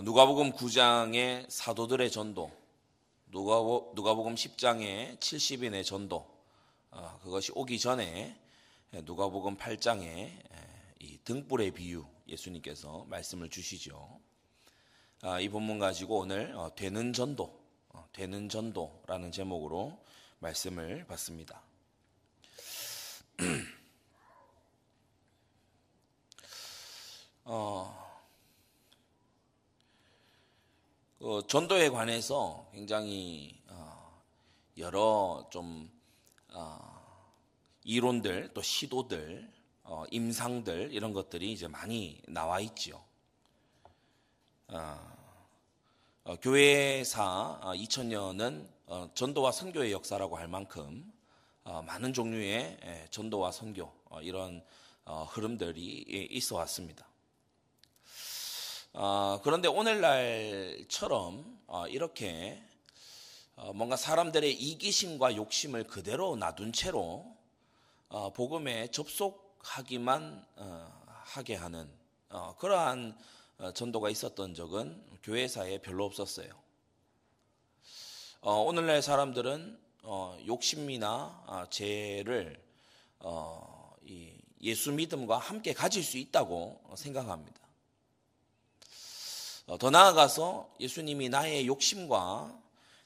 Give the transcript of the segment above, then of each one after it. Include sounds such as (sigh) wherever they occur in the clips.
어, 누가복음 9장의 사도들의 전도, 누가복음 10장의 70인의 전도, 어, 그것이 오기 전에 누가복음 8장의 이 등불의 비유 예수님께서 말씀을 주시죠. 아, 이 본문 가지고 오늘 어, 되는 전도, 되는 전도라는 제목으로 말씀을 받습니다. (clears throat) 어, 그 전도에 관해서 굉장히 어, 여러 좀 어, 이론들 또 시도들 어, 임상들 이런 것들이 이제 많이 나와 있죠. 어, 어, 교회사 2000년은 어, 전도와 선교의 역사라고 할 만큼 어, 많은 종류의 예, 전도와 선교 어, 이런 어, 흐름들이 있어 왔습니다. 그런데 오늘날처럼 이렇게 뭔가 사람들의 이기심과 욕심을 그대로 놔둔 채로 복음에 접속하기만 하게 하는 그러한 전도가 있었던 적은 교회사에 별로 없었어요. 오늘날 사람들은 어, 욕심이나 아, 죄를 어, 예수 믿음과 함께 가질 수 있다고 생각합니다. 어, 더 나아가서 예수님이 나의 욕심과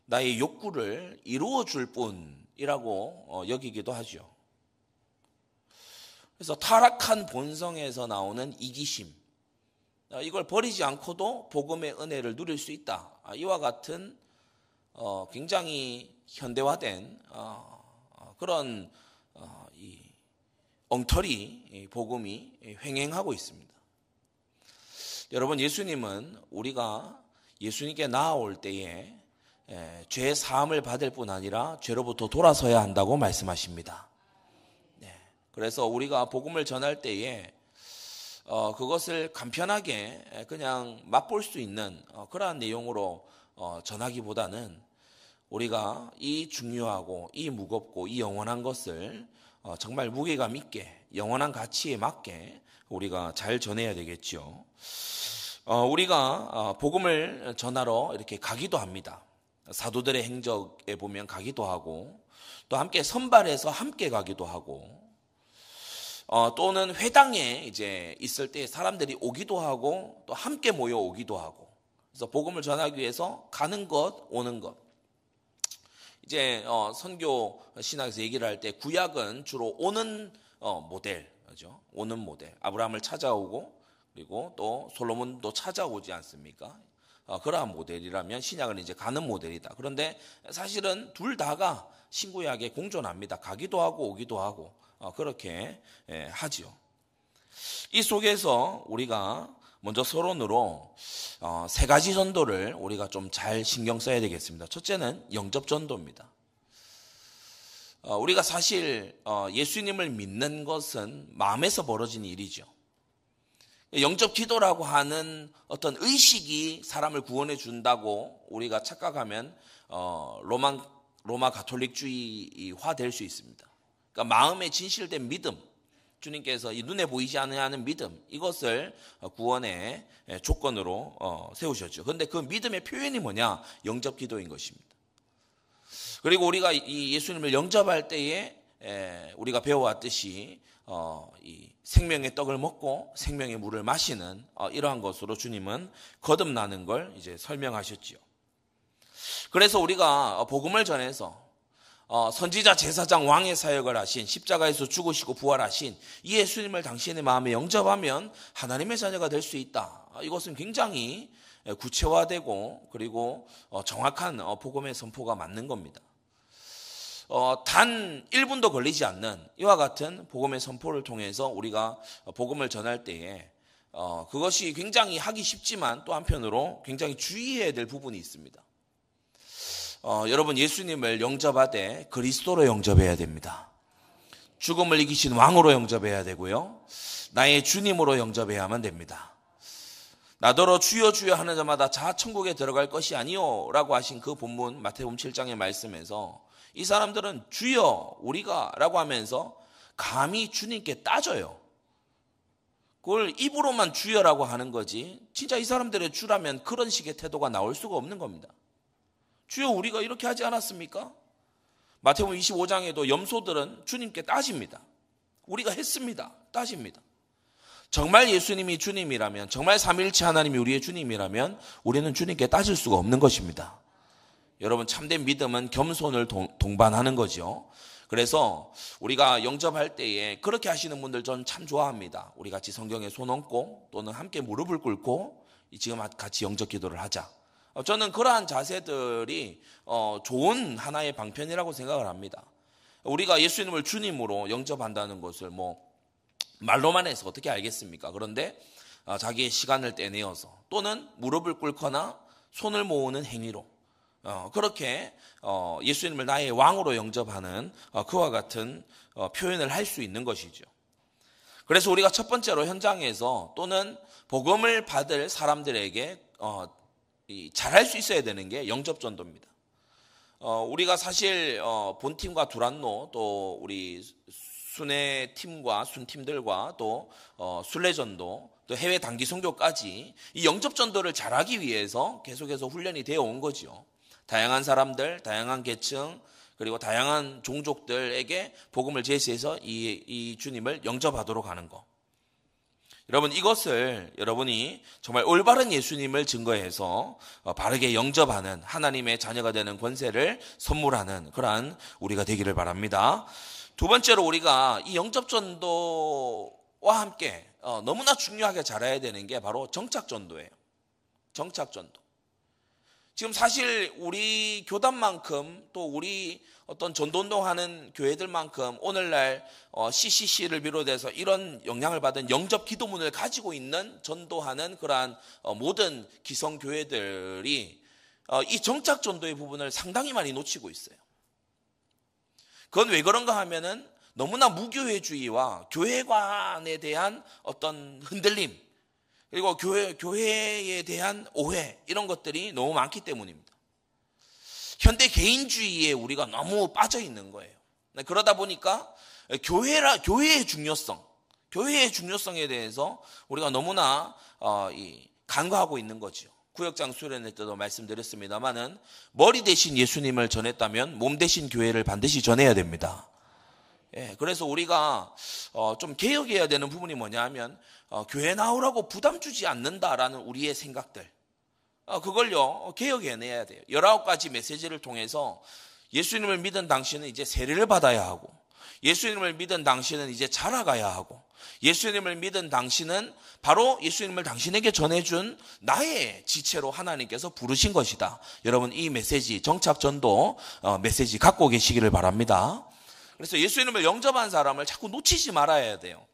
나의 욕구를 이루어 줄 뿐이라고 어, 여기기도 하죠. 그래서 타락한 본성에서 나오는 이기심, 어, 이걸 버리지 않고도 복음의 은혜를 누릴 수 있다. 아, 이와 같은 굉장히 현대화된 그런 어, 엉터리 복음이 횡행하고 있습니다. 여러분 예수님은 우리가 예수님께 나아올 때에 죄 사함을 받을 뿐 아니라 죄로부터 돌아서야 한다고 말씀하십니다. 네. 그래서 우리가 복음을 전할 때에 그것을 간편하게 그냥 맛볼 수 있는 그러한 내용으로 전하기보다는 우리가 이 중요하고 이 무겁고 이 영원한 것을 어, 정말 무게감 있게 영원한 가치에 맞게 우리가 잘 전해야 되겠죠. 어, 우리가 어, 복음을 전하러 이렇게 가기도 합니다. 사도들의 행적에 보면 가기도 하고 또 함께 선발해서 함께 가기도 하고 또는 회당에 이제 있을 때 사람들이 오기도 하고 또 함께 모여 오기도 하고 그래서 복음을 전하기 위해서 가는 것 오는 것 이제 어, 선교 신학에서 얘기를 할 때 구약은 주로 오는 어, 모델, 그죠? 오는 모델. 아브라함을 찾아오고 그리고 또 솔로몬도 찾아오지 않습니까? 어, 그러한 모델이라면 신약은 이제 가는 모델이다. 그런데 사실은 둘 다가 신구약에 공존합니다. 가기도 하고 오기도 하고 어, 그렇게 예, 하지요. 이 속에서 우리가 먼저 서론으로 어, 세 가지 전도를 우리가 좀 잘 신경 써야 되겠습니다. 첫째는 영접 전도입니다. 어, 우리가 사실 어, 예수님을 믿는 것은 마음에서 벌어진 일이죠. 영접 기도라고 하는 어떤 의식이 사람을 구원해 준다고 우리가 착각하면 어, 로마 로마 가톨릭주의화 될 수 있습니다. 그러니까 마음에 진실된 믿음, 주님께서 이 눈에 보이지 않는 믿음 이것을 어, 구원의 조건으로 어, 세우셨죠. 그런데 그 믿음의 표현이 뭐냐? 영접 기도인 것입니다. 그리고 우리가 이 예수님을 영접할 때에 우리가 배워왔듯이 어, 이 생명의 떡을 먹고 생명의 물을 마시는 이러한 것으로 주님은 거듭나는 걸 이제 설명하셨지요. 그래서 우리가 복음을 전해서 어, 선지자 제사장 왕의 사역을 하신 십자가에서 죽으시고 부활하신 이 예수님을 당신의 마음에 영접하면 하나님의 자녀가 될 수 있다. 어, 이것은 굉장히 구체화되고 그리고 어, 정확한 어, 복음의 선포가 맞는 겁니다. 단 1분도 걸리지 않는 이와 같은 복음의 선포를 통해서 우리가 복음을 전할 때에 그것이 굉장히 하기 쉽지만 또 한편으로 굉장히 주의해야 될 부분이 있습니다. 어, 여러분 예수님을 영접하되 그리스도로 영접해야 됩니다. 죽음을 이기신 왕으로 영접해야 되고요. 나의 주님으로 영접해야만 됩니다. 나더러 주여 주여 하는 자마다 자 천국에 들어갈 것이 아니요라고 하신 그 본문 마태복음 7장의 말씀에서 이 사람들은 주여 우리가라고 하면서 감히 주님께 따져요. 그걸 입으로만 주여라고 하는 거지. 진짜 이 사람들의 주라면 그런 식의 태도가 나올 수가 없는 겁니다. 주여 우리가 이렇게 하지 않았습니까? 마태복음 25장에도 염소들은 주님께 따집니다. 우리가 했습니다. 따집니다. 정말 예수님이 주님이라면, 정말 삼일치 하나님이 우리의 주님이라면 우리는 주님께 따질 수가 없는 것입니다. 여러분 참된 믿음은 겸손을 동반하는 거죠. 그래서 우리가 영접할 때에 그렇게 하시는 분들 전 참 좋아합니다. 우리 같이 성경에 손 얹고 또는 함께 무릎을 꿇고 지금 같이 영접 기도를 하자. 어, 저는 그러한 자세들이 어, 좋은 하나의 방편이라고 생각을 합니다. 우리가 예수님을 주님으로 영접한다는 것을 뭐 말로만 해서 어떻게 알겠습니까? 그런데 어, 자기의 시간을 떼내어서 또는 무릎을 꿇거나 손을 모으는 행위로 그렇게 예수님을 나의 왕으로 영접하는 그와 같은 표현을 할 수 있는 것이죠. 그래서 우리가 첫 번째로 현장에서 또는 복음을 받을 사람들에게 잘할 수 있어야 되는 게 영접 전도입니다. 어, 우리가 사실 어, 본팀과 두란노 또 우리 순회 팀과 순 팀들과 또 어, 순례전도 또 해외 단기 선교까지 이 영접 전도를 잘하기 위해서 계속해서 훈련이 되어 온 거죠. 다양한 사람들, 다양한 계층 그리고 다양한 종족들에게 복음을 제시해서 이, 이 주님을 영접하도록 하는 거. 여러분 이것을 여러분이 정말 올바른 예수님을 증거해서 어, 바르게 영접하는 하나님의 자녀가 되는 권세를 선물하는 그러한 우리가 되기를 바랍니다. 두 번째로 우리가 이 영접 전도와 함께 어, 너무나 중요하게 잘해야 되는 게 바로 정착 전도예요. 정착 전도. 지금 사실 우리 교단만큼 또 우리 어떤 전도운동하는 교회들만큼 오늘날 CCC를 어, 비롯해서 이런 영향을 받은 영접 기도문을 가지고 있는 전도하는 그러한 어, 모든 기성 교회들이 어, 이 정착 전도의 부분을 상당히 많이 놓치고 있어요. 그건 왜 그런가 하면은 너무나 무교회주의와 교회관에 대한 어떤 흔들림 그리고 교회 교회에 대한 오해 이런 것들이 너무 많기 때문입니다. 현대 개인주의에 우리가 너무 빠져 있는 거예요. 네, 그러다 보니까 교회라 교회의 중요성, 교회의 중요성에 대해서 우리가 너무나 어, 이, 간과하고 있는 거죠. 구역장 수련회 때도 말씀드렸습니다만은 머리 대신 예수님을 전했다면 몸 대신 교회를 반드시 전해야 됩니다. 예, 그래서 우리가 어, 좀 개혁해야 되는 부분이 뭐냐 하면 어, 교회 나오라고 부담 주지 않는다라는 우리의 생각들. 어, 그걸요, 개혁해내야 돼요. 19가지 메시지를 통해서 예수님을 믿은 당신은 이제 세례를 받아야 하고, 예수님을 믿은 당신은 이제 자라가야 하고, 예수님을 믿은 당신은 바로 예수님을 당신에게 전해준 나의 지체로 하나님께서 부르신 것이다. 여러분, 이 메시지, 정착전도 어, 메시지 갖고 계시기를 바랍니다. 그래서 예수님을 영접한 사람을 자꾸 놓치지 말아야 돼요.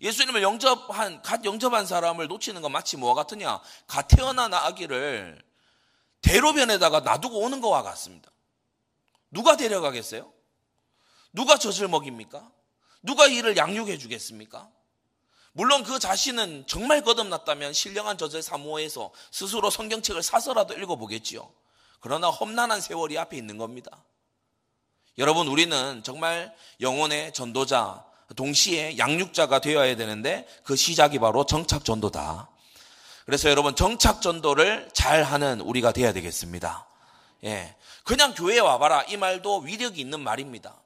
예수님을 영접한, 갓 영접한 사람을 놓치는 건 마치 뭐와 같으냐? 갓 태어난 아기를 대로변에다가 놔두고 오는 것과 같습니다. 누가 데려가겠어요? 누가 젖을 먹입니까? 누가 이를 양육해 주겠습니까? 물론 그 자신은 정말 거듭났다면 신령한 젖을 사모해서 스스로 성경책을 사서라도 읽어보겠지요. 그러나 험난한 세월이 앞에 있는 겁니다. 여러분, 우리는 정말 영혼의 전도자, 동시에 양육자가 되어야 되는데 그 시작이 바로 정착 전도다. 그래서 여러분 정착 전도를 잘 하는 우리가 돼야 되겠습니다. 예. 그냥 교회에 와봐라 이 말도 위력이 있는 말입니다.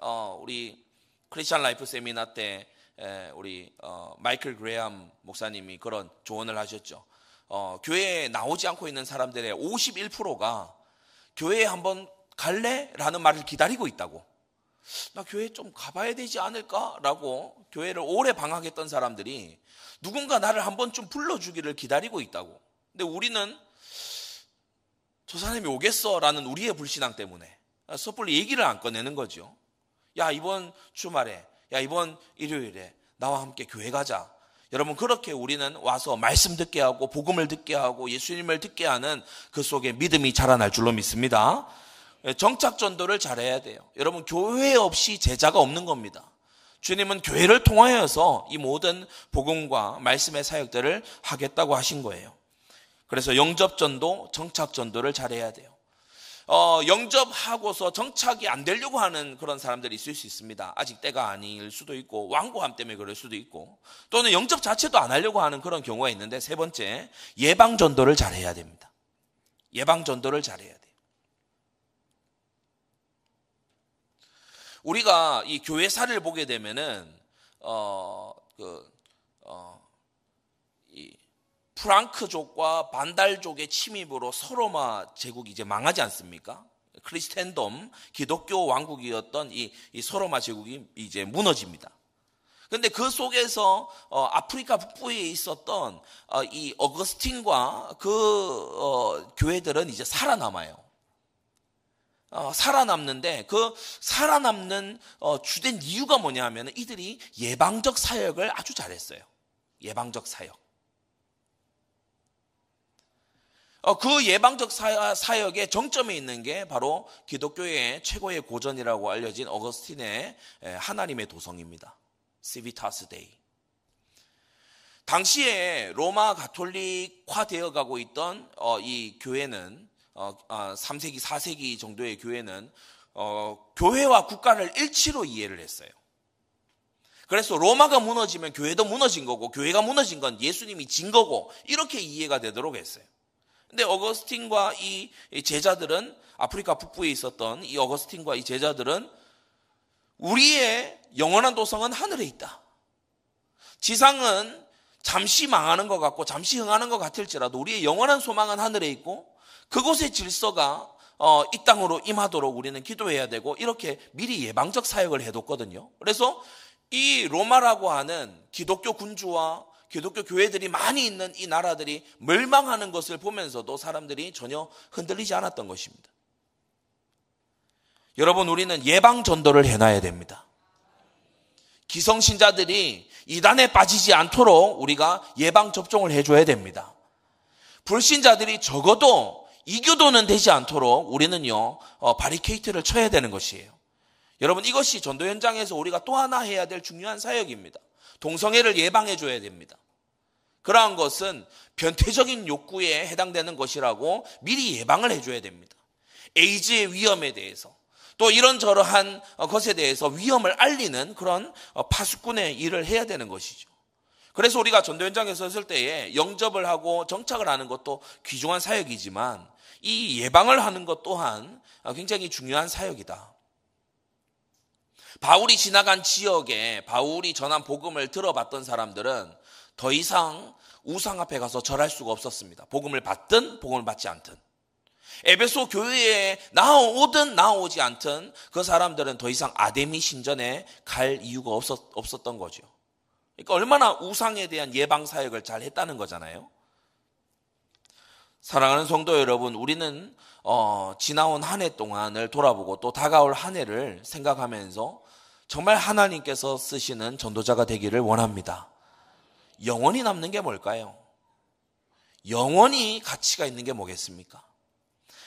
어, 우리 Christian life 세미나 때 에, 우리 어, 마이클 그레암 목사님이 그런 조언을 하셨죠. 어, 교회에 나오지 않고 있는 사람들의 51%가 교회에 한번 갈래? 라는 말을 기다리고 있다고. 나 교회 좀 가봐야 되지 않을까 라고 교회를 오래 방학했던 사람들이 누군가 나를 한 번쯤 불러주기를 기다리고 있다고. 근데 우리는 저 사람이 오겠어 라는 우리의 불신앙 때문에 섣불리 얘기를 안 꺼내는 거죠. 야 이번 주말에, 야 이번 일요일에 나와 함께 교회 가자. 여러분 그렇게 우리는 와서 말씀 듣게 하고 복음을 듣게 하고 예수님을 듣게 하는 그 속에 믿음이 자라날 줄로 믿습니다. 예, 정착 전도를 잘해야 돼요. 여러분 교회 없이 제자가 없는 겁니다. 주님은 교회를 통하여서 이 모든 복음과 말씀의 사역들을 하겠다고 하신 거예요. 그래서 영접 전도, 정착 전도를 잘해야 돼요. 어, 영접하고서 정착이 안 되려고 하는 그런 사람들이 있을 수 있습니다. 아직 때가 아닐 수도 있고 완고함 때문에 그럴 수도 있고 또는 영접 자체도 안 하려고 하는 그런 경우가 있는데 세 번째 예방 전도를 잘 해야 됩니다. 예방 전도를 잘 해야 돼요. 우리가 이 교회사를 보게 되면은 어그 프랑크족과 반달족의 침입으로 서로마 제국이 이제 망하지 않습니까? 크리스텐덤 기독교 왕국이었던 이, 이 소로마 제국이 이제 무너집니다. 근데 그 속에서 어, 아프리카 북부에 있었던 어, 이 어거스틴과 그 어, 교회들은 이제 살아남아요. 어, 살아남는데 그 살아남는 어, 주된 이유가 뭐냐 하면 이들이 예방적 사역을 아주 잘했어요. 예방적 사역. 어, 그 예방적 사역의 정점에 있는 게 바로 기독교의 최고의 고전이라고 알려진 어거스틴의 하나님의 도성입니다. Civitas Dei. 당시에 로마 가톨릭화 되어 가고 있던 어, 이 교회는 3세기, 어, 4세기 정도의 교회는 교회와 국가를 일치로 이해를 했어요. 그래서 로마가 무너지면 교회도 무너진 거고 교회가 무너진 건 예수님이 진 거고 이렇게 이해가 되도록 했어요. 근데 어거스틴과 이 제자들은 아프리카 북부에 있었던 이 어거스틴과 이 제자들은 우리의 영원한 도성은 하늘에 있다. 지상은 잠시 망하는 것 같고 잠시 흥하는 것 같을지라도 우리의 영원한 소망은 하늘에 있고 그곳의 질서가 어, 이 땅으로 임하도록 우리는 기도해야 되고 이렇게 미리 예방적 사역을 해뒀거든요. 그래서 이 로마라고 하는 기독교 군주와 기독교 교회들이 많이 있는 이 나라들이 멸망하는 것을 보면서도 사람들이 전혀 흔들리지 않았던 것입니다. 여러분, 우리는 예방 전도를 해놔야 됩니다. 기성신자들이 이단에 빠지지 않도록 우리가 예방 접종을 해줘야 됩니다. 불신자들이 적어도 이교도는 되지 않도록 우리는요, 어, 바리케이트를 쳐야 되는 것이에요. 여러분, 이것이 전도 현장에서 우리가 또 하나 해야 될 중요한 사역입니다. 동성애를 예방해 줘야 됩니다. 그러한 것은 변태적인 욕구에 해당되는 것이라고 미리 예방을 해 줘야 됩니다. 에이즈의 위험에 대해서 또 이런저러한 것에 대해서 위험을 알리는 그런 파수꾼의 일을 해야 되는 것이죠. 그래서 우리가 전도 현장에 섰을 때에 영접을 하고 정착을 하는 것도 귀중한 사역이지만 이 예방을 하는 것 또한 굉장히 중요한 사역이다. 바울이 지나간 지역에 바울이 전한 복음을 들어봤던 사람들은 더 이상 우상 앞에 가서 절할 수가 없었습니다. 복음을 받든 복음을 받지 않든. 에베소 교회에 나오든 나오지 않든 그 사람들은 더 이상 아데미 신전에 갈 이유가 없었, 없었던 거죠. 그러니까 얼마나 우상에 대한 예방 사역을 잘 했다는 거잖아요. 사랑하는 성도 여러분, 우리는 어, 지나온 한 해 동안을 돌아보고 또 다가올 한 해를 생각하면서 정말 하나님께서 쓰시는 전도자가 되기를 원합니다. 영원히 남는 게 뭘까요? 영원히 가치가 있는 게 뭐겠습니까?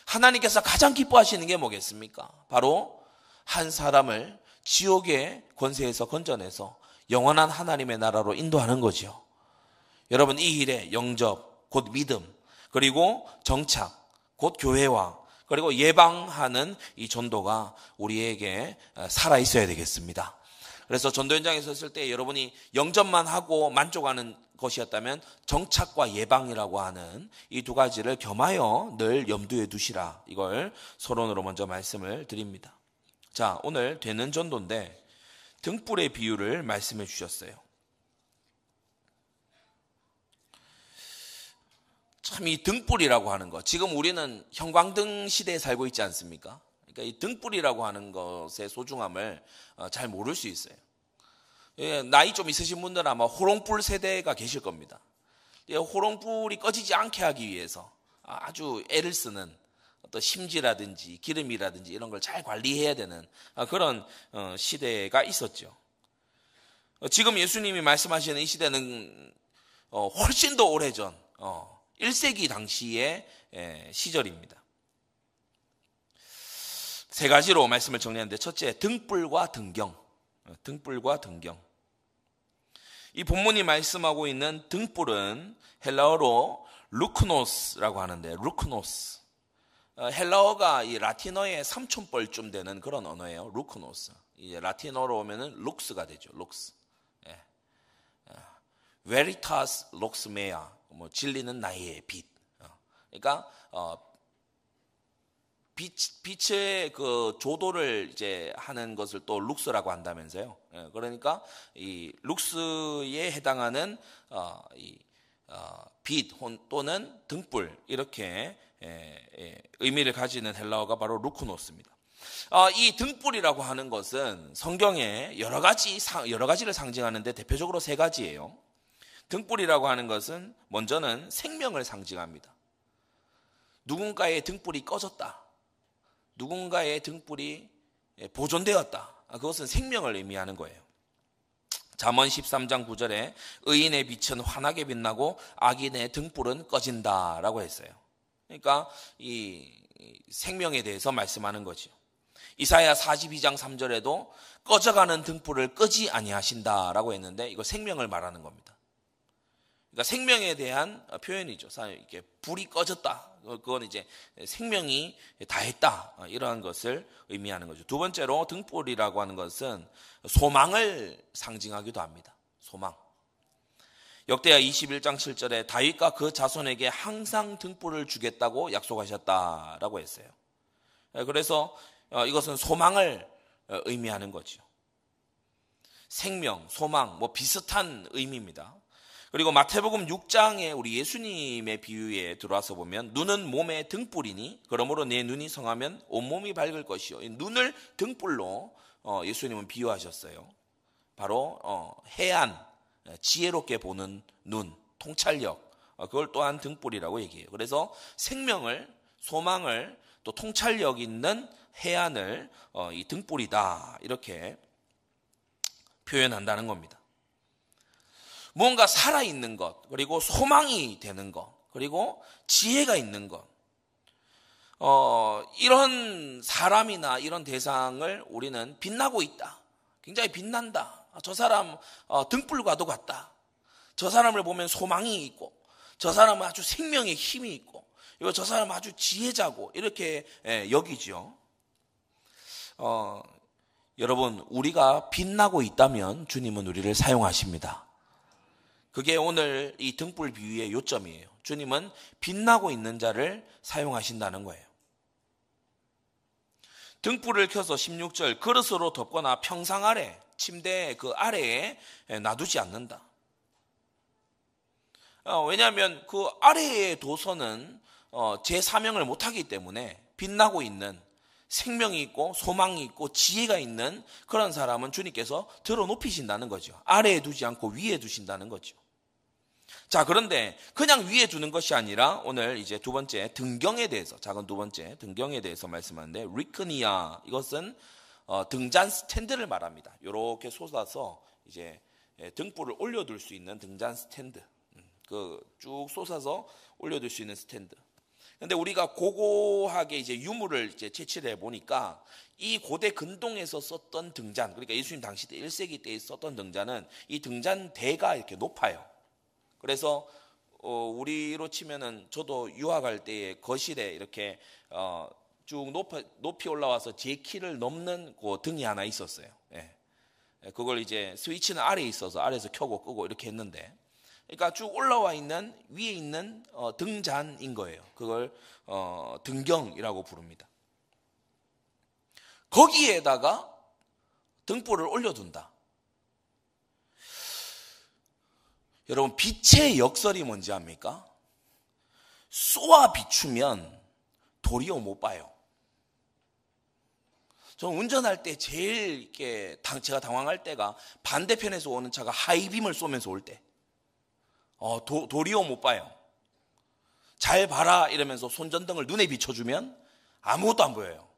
하나님께서 가장 기뻐하시는 게 뭐겠습니까? 바로 한 사람을 지옥의 권세에서 건져내서 영원한 하나님의 나라로 인도하는 거죠. 여러분, 이 일에 영접, 곧 믿음, 그리고 정착, 곧 교회와 그리고 예방하는 이 전도가 우리에게 살아 있어야 되겠습니다. 그래서 전도 현장에 섰을 때 여러분이 영접만 하고 만족하는 것이었다면 정착과 예방이라고 하는 이 두 가지를 겸하여 늘 염두에 두시라. 이걸 서론으로 먼저 말씀을 드립니다. 자, 오늘 되는 전도인데 등불의 비유를 말씀해 주셨어요. 참 이 등불이라고 하는 것. 지금 우리는 형광등 시대에 살고 있지 않습니까? 그러니까 이 등불이라고 하는 것의 소중함을 어, 잘 모를 수 있어요. 예, 나이 좀 있으신 분들은 아마 호롱불 세대가 계실 겁니다. 호롱불이 꺼지지 않게 하기 위해서 아주 애를 쓰는 어떤 심지라든지 기름이라든지 이런 걸 잘 관리해야 되는 아, 그런 어, 시대가 있었죠. 어, 지금 예수님이 말씀하시는 이 시대는 훨씬 더 오래전 1세기 당시의 시절입니다. 세 가지로 말씀을 정리하는데 첫째 등불과 등경. 어, 등불과 등경. 이 본문이 말씀하고 있는 등불은 헬라어로 λύχνος라고 하는데 λύχνος. 어, 헬라어가 이 라틴어의 삼촌뻘쯤 되는 그런 언어예요. λύχνος. 이제 라틴어로 오면은 lux가 되죠. lux. 예. 어, veritas lux mea. 뭐 진리는 나의 빛. 어, 그러니까 어, 빛, 빛의 그 조도를 이제 하는 것을 또 룩스라고 한다면서요. 예, 그러니까 이 룩스에 해당하는 어, 이 어, 빛 또는 등불 이렇게 예, 예, 의미를 가지는 헬라어가 바로 루크노스입니다. 어, 이 등불이라고 하는 것은 성경에 여러 가지 여러 가지를 상징하는데 대표적으로 세 가지예요. 등불이라고 하는 것은 먼저는 생명을 상징합니다. 누군가의 등불이 꺼졌다. 누군가의 등불이 보존되었다. 그것은 생명을 의미하는 거예요. 잠언 13장 9절에 의인의 빛은 환하게 빛나고 악인의 등불은 꺼진다라고 했어요. 그러니까 이 생명에 대해서 말씀하는 거죠. 이사야 42장 3절에도 꺼져가는 등불을 끄지 아니하신다라고 했는데 이거 생명을 말하는 겁니다. 그러니까 생명에 대한 표현이죠. 이렇게 불이 꺼졌다. 그건 이제 생명이 다했다. 이러한 것을 의미하는 거죠. 두 번째로 등불이라고 하는 것은 소망을 상징하기도 합니다. 소망. 역대하 21장 7절에 다윗과 그 자손에게 항상 등불을 주겠다고 약속하셨다라고 했어요. 그래서 어, 이것은 소망을 어, 의미하는 거죠. 생명, 소망, 뭐 비슷한 의미입니다. 그리고 마태복음 6장에 우리 예수님의 비유에 들어와서 보면 눈은 몸의 등불이니 그러므로 내 눈이 성하면 온몸이 밝을 것이요. 눈을 등불로 어, 예수님은 비유하셨어요. 바로 어, 해안, 지혜롭게 보는 눈, 통찰력, 어, 그걸 또한 등불이라고 얘기해요. 그래서 생명을, 소망을 또 통찰력 있는 해안을 이 등불이다 이렇게 표현한다는 겁니다. 무언가 살아있는 것, 그리고 소망이 되는 것, 그리고 지혜가 있는 것. 어, 이런 사람이나 이런 대상을 우리는 빛나고 있다. 굉장히 빛난다. 저 사람 어, 등불과도 같다. 저 사람을 보면 소망이 있고, 저 사람은 아주 생명의 힘이 있고, 그리고 저 사람은 아주 지혜자고 이렇게 예, 여기죠. 어, 여러분 우리가 빛나고 있다면 주님은 우리를 사용하십니다. 그게 오늘 이 등불 비유의 요점이에요. 주님은 빛나고 있는 자를 사용하신다는 거예요. 등불을 켜서 16절 그릇으로 덮거나 평상 아래 침대 그 아래에 놔두지 않는다. 어, 왜냐하면 그 아래의 도서는 어, 제 사명을 못하기 때문에 빛나고 있는 생명이 있고 소망이 있고 지혜가 있는 그런 사람은 주님께서 들어 높이신다는 거죠. 아래에 두지 않고 위에 두신다는 거죠. 자, 그런데 그냥 위에 두는 것이 아니라 오늘 이제 두 번째 등경에 대해서, 작은 두 번째 등경에 대해서 말씀하는데, λυχνία, 이것은 어, 등잔 스탠드를 말합니다. 이렇게 솟아서 이제 예, 등불을 올려둘 수 있는 등잔 스탠드. 음, 그 쭉 솟아서 올려둘 수 있는 스탠드. 근데 우리가 고고학의 이제 유물을 이제 채취를 해 보니까 이 고대 근동에서 썼던 등잔, 그러니까 예수님 당시 때 1세기 때 썼던 등잔은 이 등잔대가 이렇게 높아요. 그래서 어, 우리로 치면은 저도 유학할 때에 거실에 이렇게 어, 쭉 높이, 높이 올라와서 제 키를 넘는 그 등이 하나 있었어요. 예. 예. 그걸 이제 스위치는 아래에 있어서 아래에서 켜고 끄고 이렇게 했는데, 그러니까 쭉 올라와 있는 위에 있는 어, 등잔인 거예요. 그걸 어, 등경이라고 부릅니다. 거기에다가 등불을 올려둔다. 여러분 빛의 역설이 뭔지 압니까? 쏘아 비추면 도리어 못 봐요. 저는 운전할 때 제일 이렇게 제가 당황할 때가 반대편에서 오는 차가 하이빔을 쏘면서 올 때. 어, 도, 도리어 못 봐요. 잘 봐라 이러면서 손전등을 눈에 비춰주면 아무것도 안 보여요.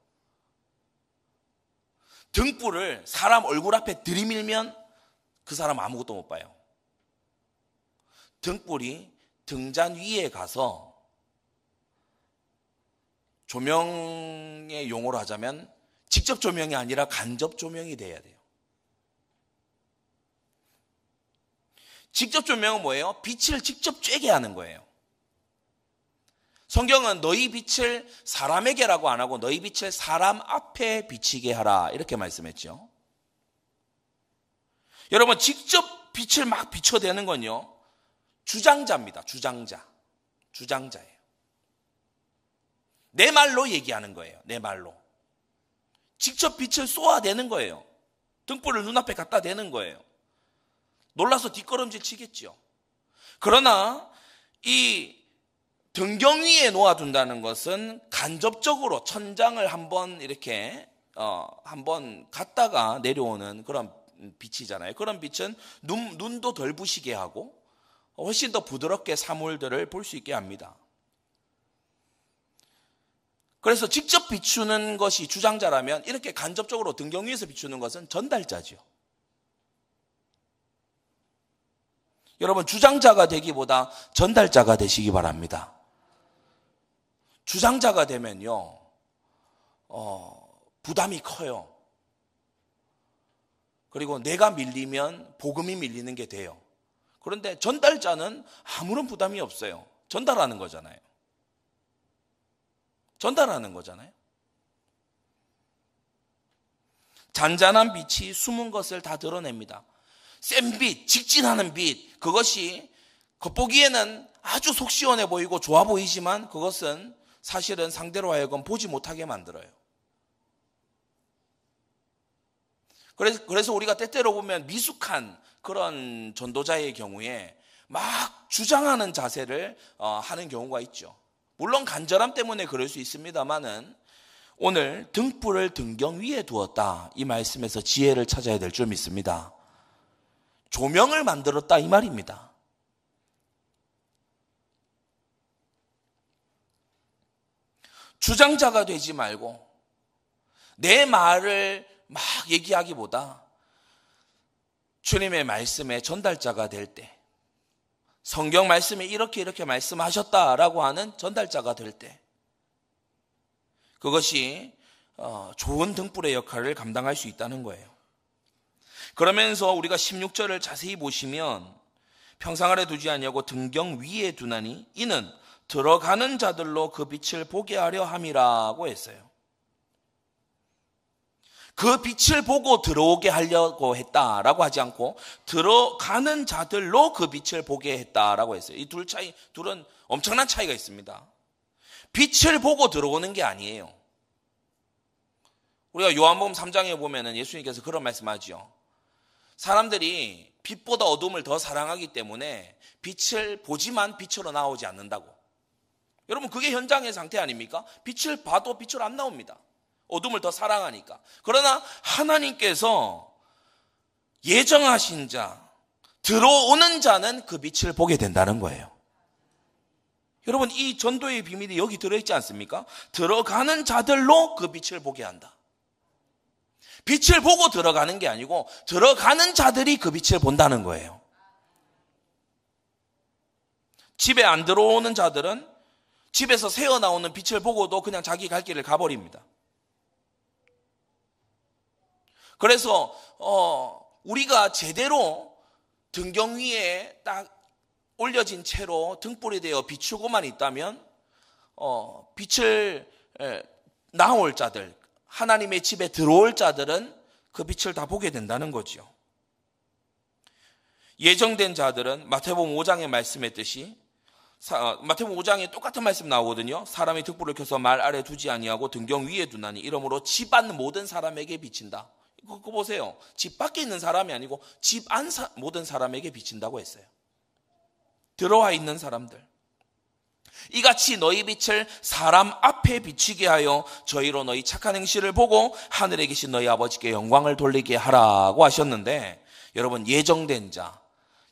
등불을 사람 얼굴 앞에 들이밀면 그 사람 아무것도 못 봐요. 등불이 등잔 위에 가서 조명의 용어로 하자면 직접 조명이 아니라 간접 조명이 돼야 돼요. 직접 조명은 뭐예요? 빛을 직접 쬐게 하는 거예요. 성경은 너희 빛을 사람에게라고 안 하고 너희 빛을 사람 앞에 비치게 하라 이렇게 말씀했죠. 여러분 직접 빛을 막 비춰대는 건요 주장자입니다. 주장자, 주장자예요. 내 말로 얘기하는 거예요. 내 말로 직접 빛을 쏘아대는 거예요. 등불을 눈앞에 갖다 대는 거예요. 놀라서 뒷걸음질 치겠죠. 그러나 이 등경 위에 놓아둔다는 것은 간접적으로 천장을 한번 이렇게 어, 한번 갔다가 내려오는 그런 빛이잖아요. 그런 빛은 눈, 눈도 덜 부시게 하고 훨씬 더 부드럽게 사물들을 볼 수 있게 합니다. 그래서 직접 비추는 것이 주장자라면 이렇게 간접적으로 등경 위에서 비추는 것은 전달자죠. 여러분 주장자가 되기보다 전달자가 되시기 바랍니다. 주장자가 되면요, 어, 부담이 커요. 그리고 내가 밀리면 복음이 밀리는 게 돼요. 그런데 전달자는 아무런 부담이 없어요. 전달하는 거잖아요. 전달하는 거잖아요. 잔잔한 빛이 숨은 것을 다 드러냅니다. 센 빛, 직진하는 빛, 그것이 겉보기에는 아주 속 시원해 보이고 좋아 보이지만 그것은 사실은 상대로 하여금 보지 못하게 만들어요. 그래서, 그래서 우리가 때때로 보면 미숙한 그런 전도자의 경우에 막 주장하는 자세를 어, 하는 경우가 있죠. 물론 간절함 때문에 그럴 수 있습니다만은 오늘 등불을 등경 위에 두었다. 이 말씀에서 지혜를 찾아야 될 줄 믿습니다. 조명을 만들었다. 이 말입니다. 주장자가 되지 말고 내 말을 막 얘기하기보다 주님의 말씀의 전달자가 될 때, 성경 말씀에 이렇게 이렇게 말씀하셨다라고 하는 전달자가 될 때, 그것이 어, 좋은 등불의 역할을 감당할 수 있다는 거예요. 그러면서 우리가 16절을 자세히 보시면 평상 아래 두지 아니하고 등경 위에 두나니 이는 들어가는 자들로 그 빛을 보게 하려 함이라고 했어요. 그 빛을 보고 들어오게 하려고 했다라고 하지 않고 들어가는 자들로 그 빛을 보게 했다라고 했어요. 이 둘 차이, 둘은 엄청난 차이가 있습니다. 빛을 보고 들어오는 게 아니에요. 우리가 요한복음 3장에 보면은 예수님께서 그런 말씀하죠. 사람들이 빛보다 어둠을 더 사랑하기 때문에 빛을 보지만 빛으로 나오지 않는다고. 여러분 그게 현장의 상태 아닙니까? 빛을 봐도 빛으로 안 나옵니다. 어둠을 더 사랑하니까. 그러나 하나님께서 예정하신 자, 들어오는 자는 그 빛을 보게 된다는 거예요. 여러분 이 전도의 비밀이 여기 들어있지 않습니까? 들어가는 자들로 그 빛을 보게 한다. 빛을 보고 들어가는 게 아니고 들어가는 자들이 그 빛을 본다는 거예요. 집에 안 들어오는 자들은 집에서 새어 나오는 빛을 보고도 그냥 자기 갈 길을 가버립니다. 그래서 어, 우리가 제대로 등경 위에 딱 올려진 채로 등불이 되어 비추고만 있다면 어, 빛을 에, 나올 자들, 하나님의 집에 들어올 자들은 그 빛을 다 보게 된다는 거죠. 예정된 자들은 마태복음 5장에 말씀했듯이 어, 마태복음 5장에 똑같은 말씀 나오거든요. 사람이 등불을 켜서 말 아래 두지 아니하고 등경 위에 두나니 이러므로 집안 모든 사람에게 비친다. 그거 보세요. 집 밖에 있는 사람이 아니고 집안 모든 사람에게 비친다고 했어요. 들어와 있는 사람들. 이같이 너희 빛을 사람 앞에 비치게 하여 저희로 너희 착한 행실을 보고 하늘에 계신 너희 아버지께 영광을 돌리게 하라고 하셨는데 여러분 예정된 자,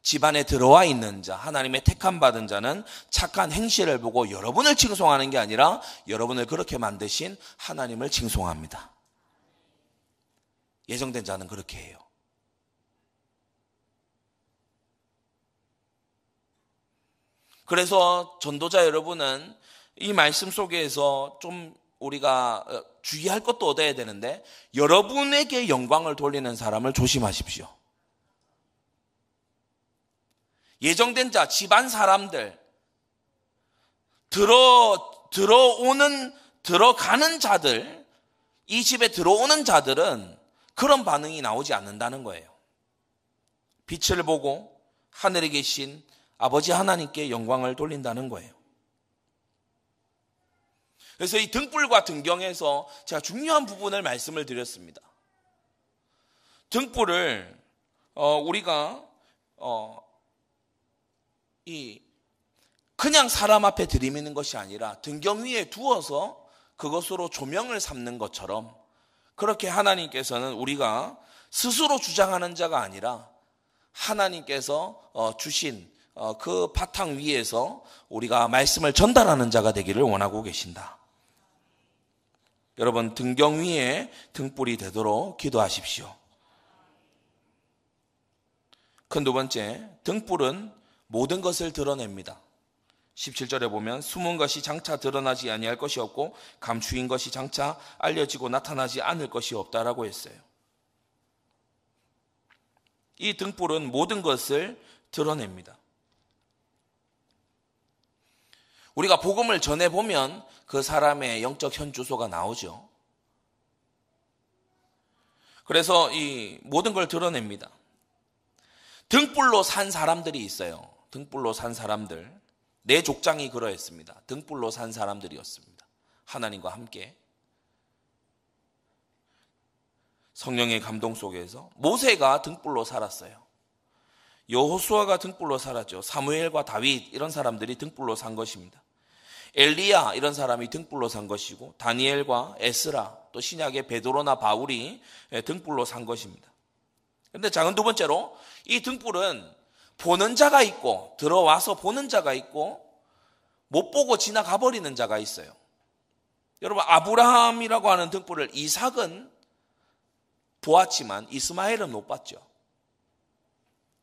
집안에 들어와 있는 자, 하나님의 택함 받은 자는 착한 행실을 보고 여러분을 칭송하는 게 아니라 여러분을 그렇게 만드신 하나님을 칭송합니다. 예정된 자는 그렇게 해요. 그래서 전도자 여러분은 이 말씀 속에서 좀 우리가 어, 주의할 것도 얻어야 되는데 여러분에게 영광을 돌리는 사람을 조심하십시오. 예정된 자, 집안 사람들, 들어 들어오는 들어가는 자들 이 집에 들어오는 자들은 그런 반응이 나오지 않는다는 거예요. 빛을 보고 하늘에 계신 아버지 하나님께 영광을 돌린다는 거예요. 그래서 이 등불과 등경에서 제가 중요한 부분을 말씀을 드렸습니다. 등불을 어, 우리가 어, 이 그냥 사람 앞에 들이미는 것이 아니라 등경 위에 두어서 그것으로 조명을 삼는 것처럼 그렇게 하나님께서는 우리가 스스로 주장하는 자가 아니라 하나님께서 어, 주신 어, 그 바탕 위에서 우리가 말씀을 전달하는 자가 되기를 원하고 계신다. 여러분 등경 위에 등불이 되도록 기도하십시오. 큰 두 번째, 등불은 모든 것을 드러냅니다. 17절에 보면 숨은 것이 장차 드러나지 아니할 것이 없고 감추인 것이 장차 알려지고 나타나지 않을 것이 없다라고 했어요. 이 등불은 모든 것을 드러냅니다. 우리가 복음을 전해 보면 그 사람의 영적 현주소가 나오죠. 그래서 이 모든 걸 드러냅니다. 등불로 산 사람들이 있어요. 등불로 산 사람들. 내 족장이 그러했습니다. 등불로 산 사람들이었습니다. 하나님과 함께. 성령의 감동 속에서 모세가 등불로 살았어요. 여호수아가 등불로 살았죠. 사무엘과 다윗 이런 사람들이 등불로 산 것입니다. 엘리야 이런 사람이 등불로 산 것이고 다니엘과 에스라 또 신약의 베드로나 바울이 등불로 산 것입니다. 그런데 작은 두 번째로 이 등불은 보는 자가 있고 들어와서 보는 자가 있고 못 보고 지나가 버리는 자가 있어요. 여러분 아브라함이라고 하는 등불을 이삭은 보았지만 이스마엘은 못 봤죠.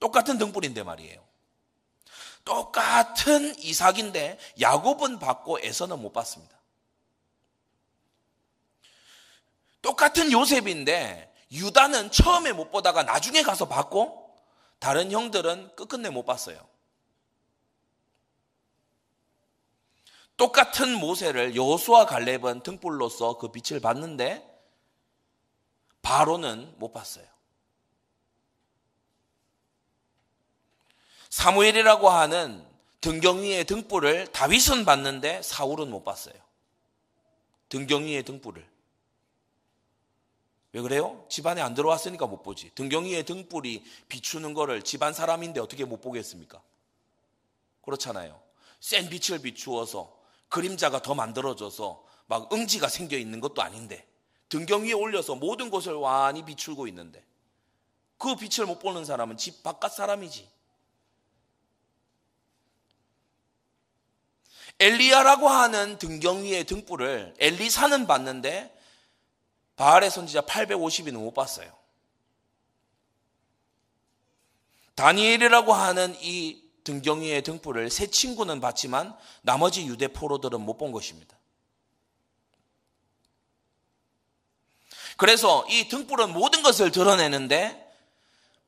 똑같은 등불인데 말이에요. 똑같은 이삭인데 야곱은 받고 에서는 못 받습니다. 똑같은 요셉인데 유다는 처음에 못 보다가 나중에 가서 받고 다른 형들은 끝끝내 못 봤어요. 똑같은 모세를 여호수아 갈렙은 등불로서 그 빛을 봤는데 바로는 못 봤어요. 사무엘이라고 하는 등경 위의 등불을 다윗은 봤는데 사울은 못 봤어요. 등경 위의 등불을. 왜 그래요? 집안에 안 들어왔으니까 못 보지. 등경 위에 등불이 비추는 거를 집안 사람인데 어떻게 못 보겠습니까? 그렇잖아요. 센 빛을 비추어서 그림자가 더 만들어져서 막 응지가 생겨 있는 것도 아닌데 등경 위에 올려서 모든 곳을 완히 비추고 있는데 그 빛을 못 보는 사람은 집 바깥 사람이지. 엘리야라고 하는 등경 위의 등불을 엘리사는 봤는데 바알의 선지자 850인은 못 봤어요. 다니엘이라고 하는 이 등경 위의 등불을 세 친구는 봤지만 나머지 유대 포로들은 못 본 것입니다. 그래서 이 등불은 모든 것을 드러내는데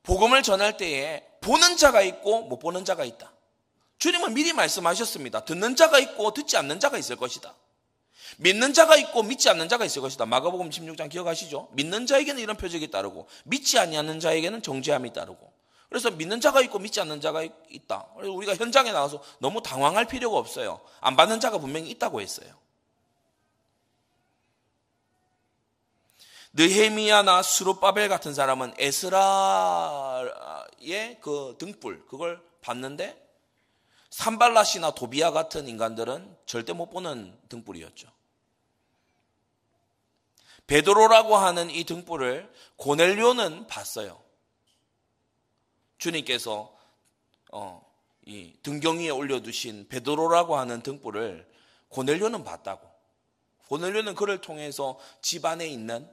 복음을 전할 때에 보는 자가 있고 못 보는 자가 있다. 주님은 미리 말씀하셨습니다. 듣는 자가 있고 듣지 않는 자가 있을 것이다. 믿는 자가 있고 믿지 않는 자가 있을 것이다. 마가복음 16장 기억하시죠? 믿는 자에게는 이런 표적이 따르고 믿지 아니하는 자에게는 정죄함이 따르고. 그래서 믿는 자가 있고 믿지 않는 자가 있다. 그래서 우리가 현장에 나가서 너무 당황할 필요가 없어요. 안 받는 자가 분명히 있다고 했어요. 느헤미야나 수르바벨 같은 사람은 에스라의 그 등불 그걸 봤는데 산발라시나 도비아 같은 인간들은 절대 못 보는 등불이었죠. 베드로라고 하는 이 등불을 고넬료는 봤어요. 주님께서 어, 이 등경 위에 올려두신 베드로라고 하는 등불을 고넬료는 봤다고. 고넬료는 그를 통해서 집안에 있는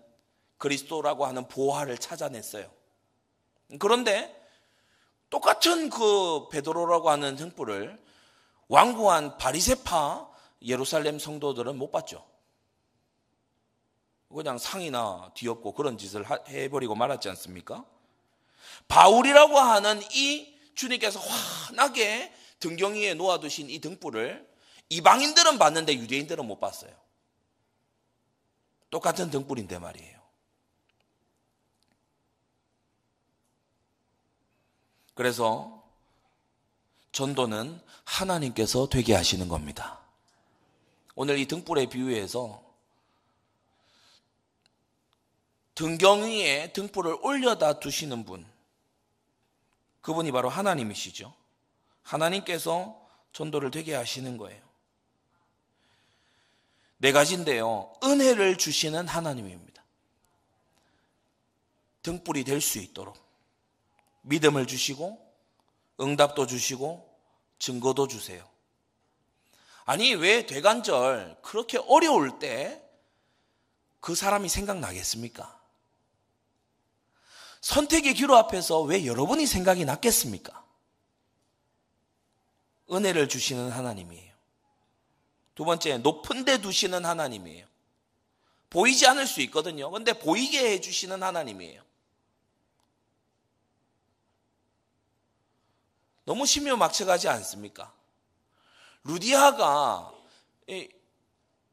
그리스도라고 하는 보화를 찾아냈어요. 그런데 똑같은 그 베드로라고 하는 등불을 완고한 바리세파 예루살렘 성도들은 못 봤죠. 그냥 상이나 뒤엎고 그런 짓을 해버리고 말았지 않습니까? 바울이라고 하는 이 주님께서 환하게 등경 위에 놓아두신 이 등불을 이방인들은 봤는데 유대인들은 못 봤어요. 똑같은 등불인데 말이에요. 그래서 전도는 하나님께서 되게 하시는 겁니다. 오늘 이 등불의 비유에서 등경 위에 등불을 올려다 두시는 분, 그분이 바로 하나님이시죠. 하나님께서 전도를 되게 하시는 거예요. 네 가지인데요. 은혜를 주시는 하나님입니다. 등불이 될 수 있도록 믿음을 주시고 응답도 주시고 증거도 주세요. 아니 왜 대관절 그렇게 어려울 때 그 사람이 생각나겠습니까? 선택의 기로 앞에서 왜 여러분이 생각이 났겠습니까? 은혜를 주시는 하나님이에요. 두 번째, 높은 데 두시는 하나님이에요. 보이지 않을 수 있거든요. 근데 보이게 해주시는 하나님이에요. 너무 심묘막측하지 않습니까? 루디아가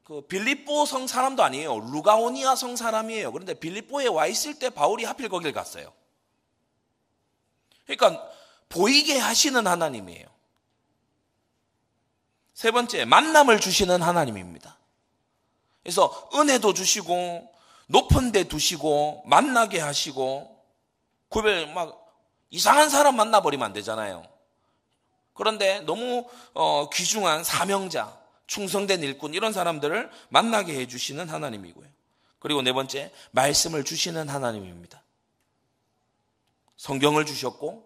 그 빌립보 성 사람도 아니에요. 루가오니아 성 사람이에요. 그런데 빌립보에 와 있을 때 바울이 하필 거길 갔어요. 그러니까 보이게 하시는 하나님이에요. 세 번째, 만남을 주시는 하나님입니다. 그래서 은혜도 주시고 높은 데 두시고 만나게 하시고 구별 막 이상한 사람 만나 버리면 안 되잖아요. 그런데 너무 어, 귀중한 사명자, 충성된 일꾼 이런 사람들을 만나게 해주시는 하나님이고요. 그리고 네 번째 말씀을 주시는 하나님입니다. 성경을 주셨고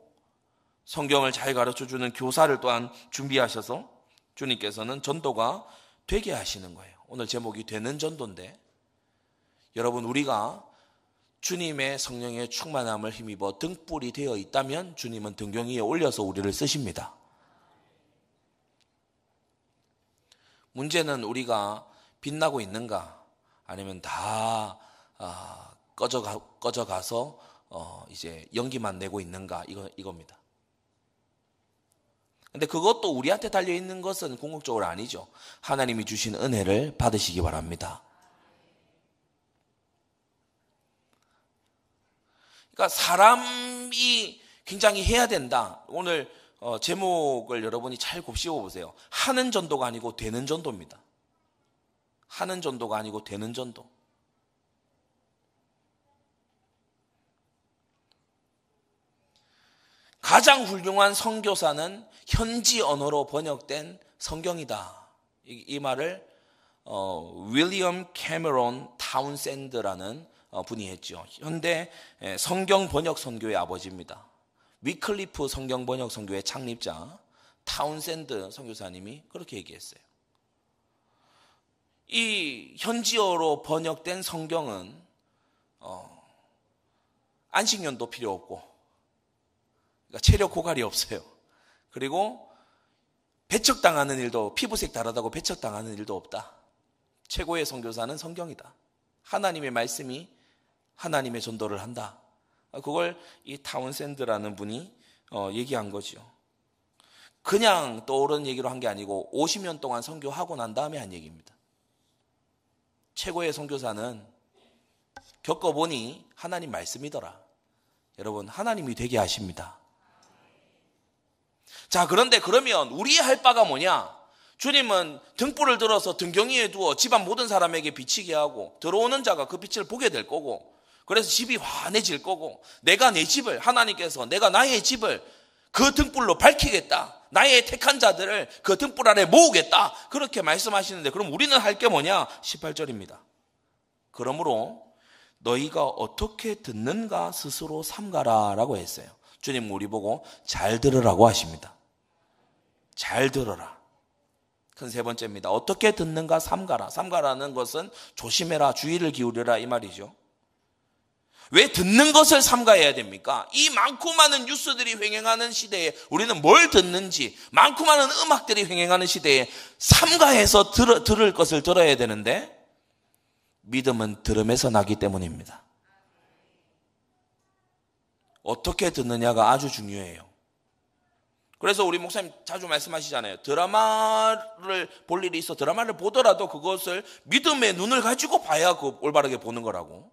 성경을 잘 가르쳐 주는 교사를 또한 준비하셔서 주님께서는 전도가 되게 하시는 거예요. 오늘 제목이 되는 전도인데 여러분 우리가 주님의 성령의 충만함을 힘입어 등불이 되어 있다면 주님은 등경 위에 올려서 우리를 쓰십니다. 문제는 우리가 빛나고 있는가 아니면 다 아, 꺼져가, 꺼져가서 어, 이제 연기만 내고 있는가 이거, 이겁니다. 근데 그것도 우리한테 달려 있는 것은 궁극적으로 아니죠. 하나님이 주신 은혜를 받으시기 바랍니다. 그러니까 사람이 굉장히 해야 된다. 오늘 어, 제목을 여러분이 잘 곱씹어 보세요. 하는 전도가 아니고 되는 전도입니다. 하는 전도가 아니고 되는 전도. 가장 훌륭한 선교사는 현지 언어로 번역된 성경이다. 이, 이 말을 어, 윌리엄 캐머런 타운샌드라는 어, 분이 했죠. 현대 성경 번역 선교의 아버지입니다. 위클리프 성경 번역 선교의 창립자 타운샌드 선교사님이 그렇게 얘기했어요. 이 현지어로 번역된 성경은 어, 안식년도 필요 없고 그러니까 체력 고갈이 없어요. 그리고 배척당하는 일도 피부색 다르다고 배척당하는 일도 없다. 최고의 선교사는 성경이다. 하나님의 말씀이 하나님의 전도를 한다. 그걸 이 타운샌드라는 분이 어, 얘기한 거죠. 그냥 떠오른 얘기로 한 게 아니고 50년 동안 선교하고 난 다음에 한 얘기입니다. 최고의 선교사는 겪어보니 하나님 말씀이더라. 여러분 하나님이 되게 하십니다. 자 그런데 그러면 우리 할 바가 뭐냐? 주님은 등불을 들어서 등경위에 두어 집안 모든 사람에게 비치게 하고 들어오는 자가 그 빛을 보게 될 거고 그래서 집이 환해질 거고 내가 내 집을 하나님께서 내가 나의 집을 그 등불로 밝히겠다. 나의 택한 자들을 그 등불 아래 모으겠다. 그렇게 말씀하시는데 그럼 우리는 할 게 뭐냐? 18절입니다. 그러므로 너희가 어떻게 듣는가 스스로 삼가라라고 했어요. 주님 우리 보고 잘 들으라고 하십니다. 잘 들어라. 큰 세 번째입니다. 어떻게 듣는가 삼가라. 삼가라는 것은 조심해라, 주의를 기울여라 이 말이죠. 왜 듣는 것을 삼가해야 됩니까? 이 많고 많은 뉴스들이 횡행하는 시대에 우리는 뭘 듣는지, 많고 많은 음악들이 횡행하는 시대에 삼가해서 들, 들을 것을 들어야 되는데, 믿음은 들음에서 나기 때문입니다. 어떻게 듣느냐가 아주 중요해요. 그래서 우리 목사님 자주 말씀하시잖아요. 드라마를 볼 일이 있어 드라마를 보더라도 그것을 믿음의 눈을 가지고 봐야 그 올바르게 보는 거라고.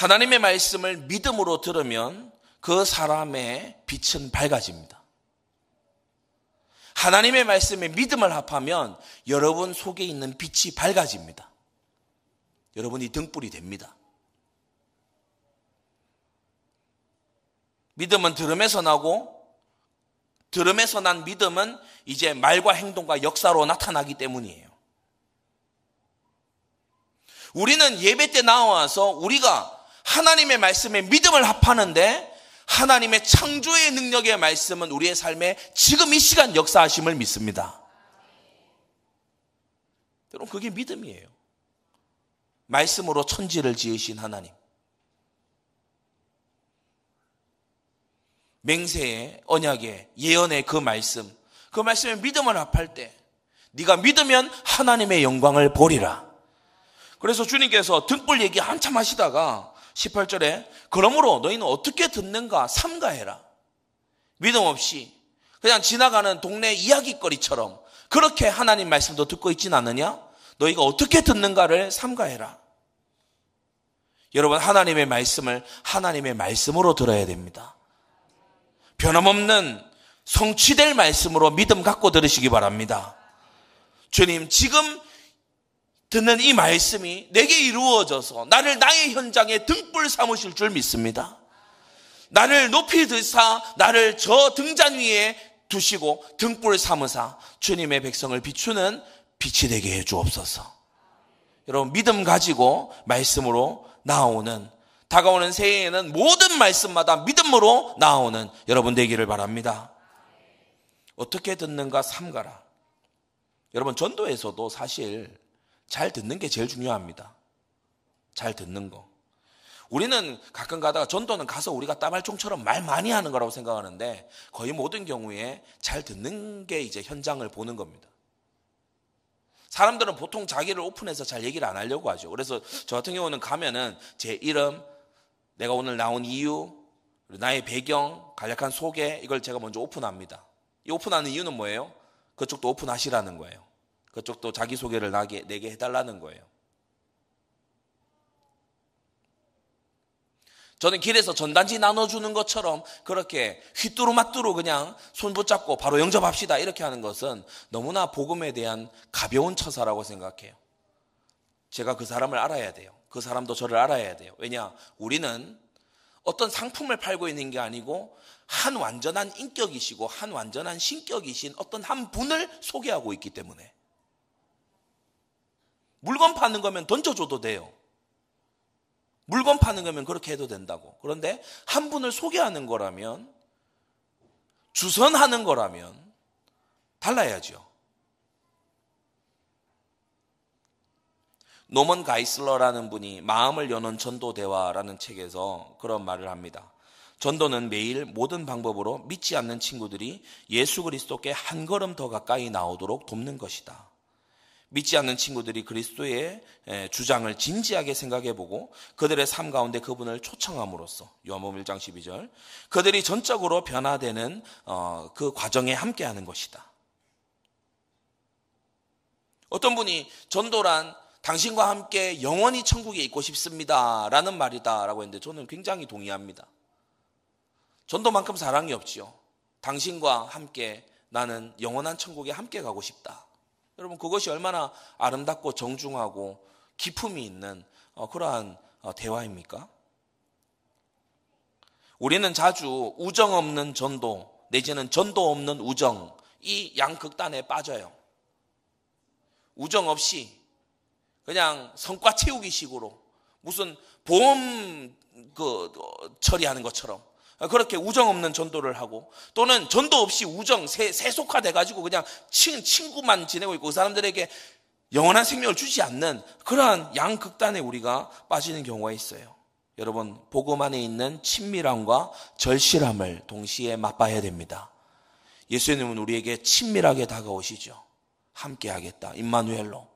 하나님의 말씀을 믿음으로 들으면 그 사람의 빛은 밝아집니다. 하나님의 말씀에 믿음을 합하면 여러분 속에 있는 빛이 밝아집니다. 여러분이 등불이 됩니다. 믿음은 들음에서 나고 들음에서 난 믿음은 이제 말과 행동과 역사로 나타나기 때문이에요. 우리는 예배 때 나와서 우리가 하나님의 말씀에 믿음을 합하는데 하나님의 창조의 능력의 말씀은 우리의 삶에 지금 이 시간 역사하심을 믿습니다. 여러분, 그게 믿음이에요. 말씀으로 천지를 지으신 하나님. 맹세의 언약의 예언의 그 말씀, 그 말씀에 믿음을 합할 때 네가 믿으면 하나님의 영광을 보리라. 그래서 주님께서 등불 얘기 한참 하시다가 18절에 그러므로 너희는 어떻게 듣는가 삼가해라. 믿음 없이 그냥 지나가는 동네 이야기거리처럼 그렇게 하나님 말씀도 듣고 있진 않느냐? 너희가 어떻게 듣는가를 삼가해라. 여러분 하나님의 말씀을 하나님의 말씀으로 들어야 됩니다. 변함없는 성취될 말씀으로 믿음 갖고 들으시기 바랍니다. 주님, 지금 듣는 이 말씀이 내게 이루어져서 나를 나의 현장에 등불 삼으실 줄 믿습니다. 나를 높이 드사 나를 저 등잔 위에 두시고 등불 삼으사 주님의 백성을 비추는 빛이 되게 해 주옵소서. 여러분 믿음 가지고 말씀으로 나오는 다가오는 새해에는 모든 말씀마다 믿음으로 나오는 여러분 되기를 바랍니다. 어떻게 듣는가 삼가라. 여러분 전도에서도 사실 잘 듣는 게 제일 중요합니다. 잘 듣는 거. 우리는 가끔 가다가 전도는 가서 우리가 따발총처럼 말 많이 하는 거라고 생각하는데 거의 모든 경우에 잘 듣는 게 이제 현장을 보는 겁니다. 사람들은 보통 자기를 오픈해서 잘 얘기를 안 하려고 하죠. 그래서 저 같은 경우는 가면은 제 이름, 내가 오늘 나온 이유, 나의 배경, 간략한 소개 이걸 제가 먼저 오픈합니다. 이 오픈하는 이유는 뭐예요? 그쪽도 오픈하시라는 거예요. 그쪽도 자기소개를 나게, 내게 해달라는 거예요. 저는 길에서 전단지 나눠주는 것처럼 그렇게 휘뚜루마뚜루 그냥 손 붙잡고 바로 영접합시다 이렇게 하는 것은 너무나 복음에 대한 가벼운 처사라고 생각해요. 제가 그 사람을 알아야 돼요. 그 사람도 저를 알아야 돼요. 왜냐? 우리는 어떤 상품을 팔고 있는 게 아니고 한 완전한 인격이시고 한 완전한 신격이신 어떤 한 분을 소개하고 있기 때문에. 물건 파는 거면 던져줘도 돼요. 물건 파는 거면 그렇게 해도 된다고. 그런데 한 분을 소개하는 거라면, 주선하는 거라면 달라야죠. 노먼 가이슬러라는 분이 마음을 여는 전도 대화라는 책에서 그런 말을 합니다. 전도는 매일 모든 방법으로 믿지 않는 친구들이 예수 그리스도께 한 걸음 더 가까이 나오도록 돕는 것이다. 믿지 않는 친구들이 그리스도의 주장을 진지하게 생각해 보고 그들의 삶 가운데 그분을 초청함으로써 요한복음 1장 12절 그들이 전적으로 변화되는 어, 그 과정에 함께하는 것이다. 어떤 분이 전도란 당신과 함께 영원히 천국에 있고 싶습니다. 라는 말이다. 라고 했는데 저는 굉장히 동의합니다. 전도만큼 사랑이 없지요. 당신과 함께 나는 영원한 천국에 함께 가고 싶다. 여러분, 그것이 얼마나 아름답고 정중하고 기품이 있는 어, 그러한 어, 대화입니까? 우리는 자주 우정 없는 전도, 내지는 전도 없는 우정, 이 양극단에 빠져요. 우정 없이 그냥 성과 채우기 식으로 무슨 보험 그 어, 처리하는 것처럼 그렇게 우정 없는 전도를 하고 또는 전도 없이 우정 세, 세속화돼 가지고 그냥 친, 친구만 지내고 있고 그 사람들에게 영원한 생명을 주지 않는 그러한 양극단에 우리가 빠지는 경우가 있어요. 여러분 복음 안에 있는 친밀함과 절실함을 동시에 맛봐야 됩니다. 예수님은 우리에게 친밀하게 다가오시죠. 함께하겠다. 임마누엘로.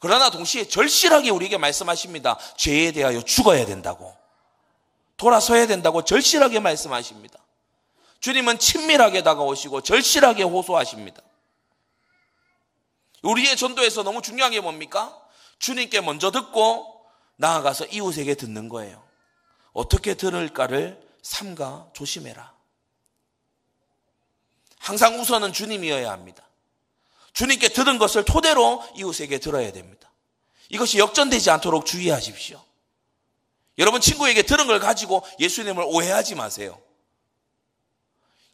그러나 동시에 절실하게 우리에게 말씀하십니다. 죄에 대하여 죽어야 된다고. 돌아서야 된다고 절실하게 말씀하십니다. 주님은 친밀하게 다가오시고 절실하게 호소하십니다. 우리의 전도에서 너무 중요한 게 뭡니까? 주님께 먼저 듣고 나아가서 이웃에게 듣는 거예요. 어떻게 들을까를 삼가 조심해라. 항상 우선은 주님이어야 합니다. 주님께 들은 것을 토대로 이웃에게 들어야 됩니다. 이것이 역전되지 않도록 주의하십시오. 여러분 친구에게 들은 걸 가지고 예수님을 오해하지 마세요.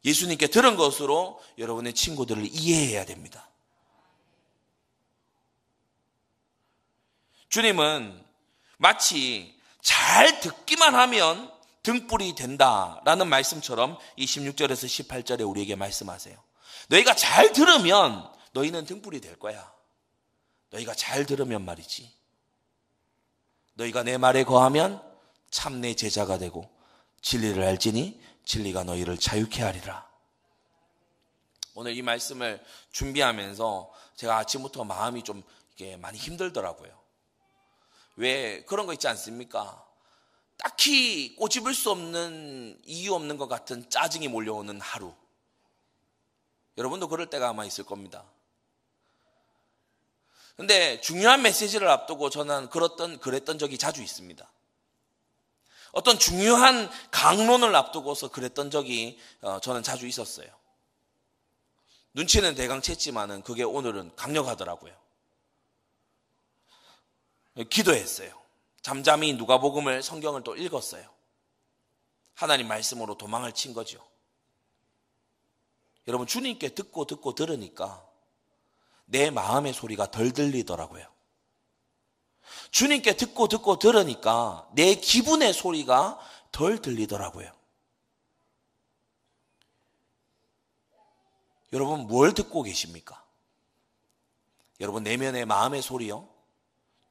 예수님께 들은 것으로 여러분의 친구들을 이해해야 됩니다. 주님은 마치 잘 듣기만 하면 등불이 된다라는 말씀처럼 이 16절에서 18절에 우리에게 말씀하세요. 너희가 잘 들으면 너희는 등불이 될 거야. 너희가 잘 들으면 말이지. 너희가 내 말에 거하면 참 내 제자가 되고 진리를 알지니 진리가 너희를 자유케 하리라. 오늘 이 말씀을 준비하면서 제가 아침부터 마음이 좀 이게 많이 힘들더라고요. 왜 그런 거 있지 않습니까? 딱히 꼬집을 수 없는 이유 없는 것 같은 짜증이 몰려오는 하루. 여러분도 그럴 때가 아마 있을 겁니다. 근데 중요한 메시지를 앞두고 저는 그랬던, 그랬던 적이 자주 있습니다. 어떤 중요한 강론을 앞두고서 그랬던 적이 어, 저는 자주 있었어요. 눈치는 대강 챘지만은 그게 오늘은 강력하더라고요. 기도했어요. 잠잠히 누가복음을 성경을 또 읽었어요. 하나님 말씀으로 도망을 친 거죠. 여러분 주님께 듣고 듣고 들으니까 내 마음의 소리가 덜 들리더라고요. 주님께 듣고 듣고 들으니까 내 기분의 소리가 덜 들리더라고요. 여러분 뭘 듣고 계십니까? 여러분 내면의 마음의 소리요?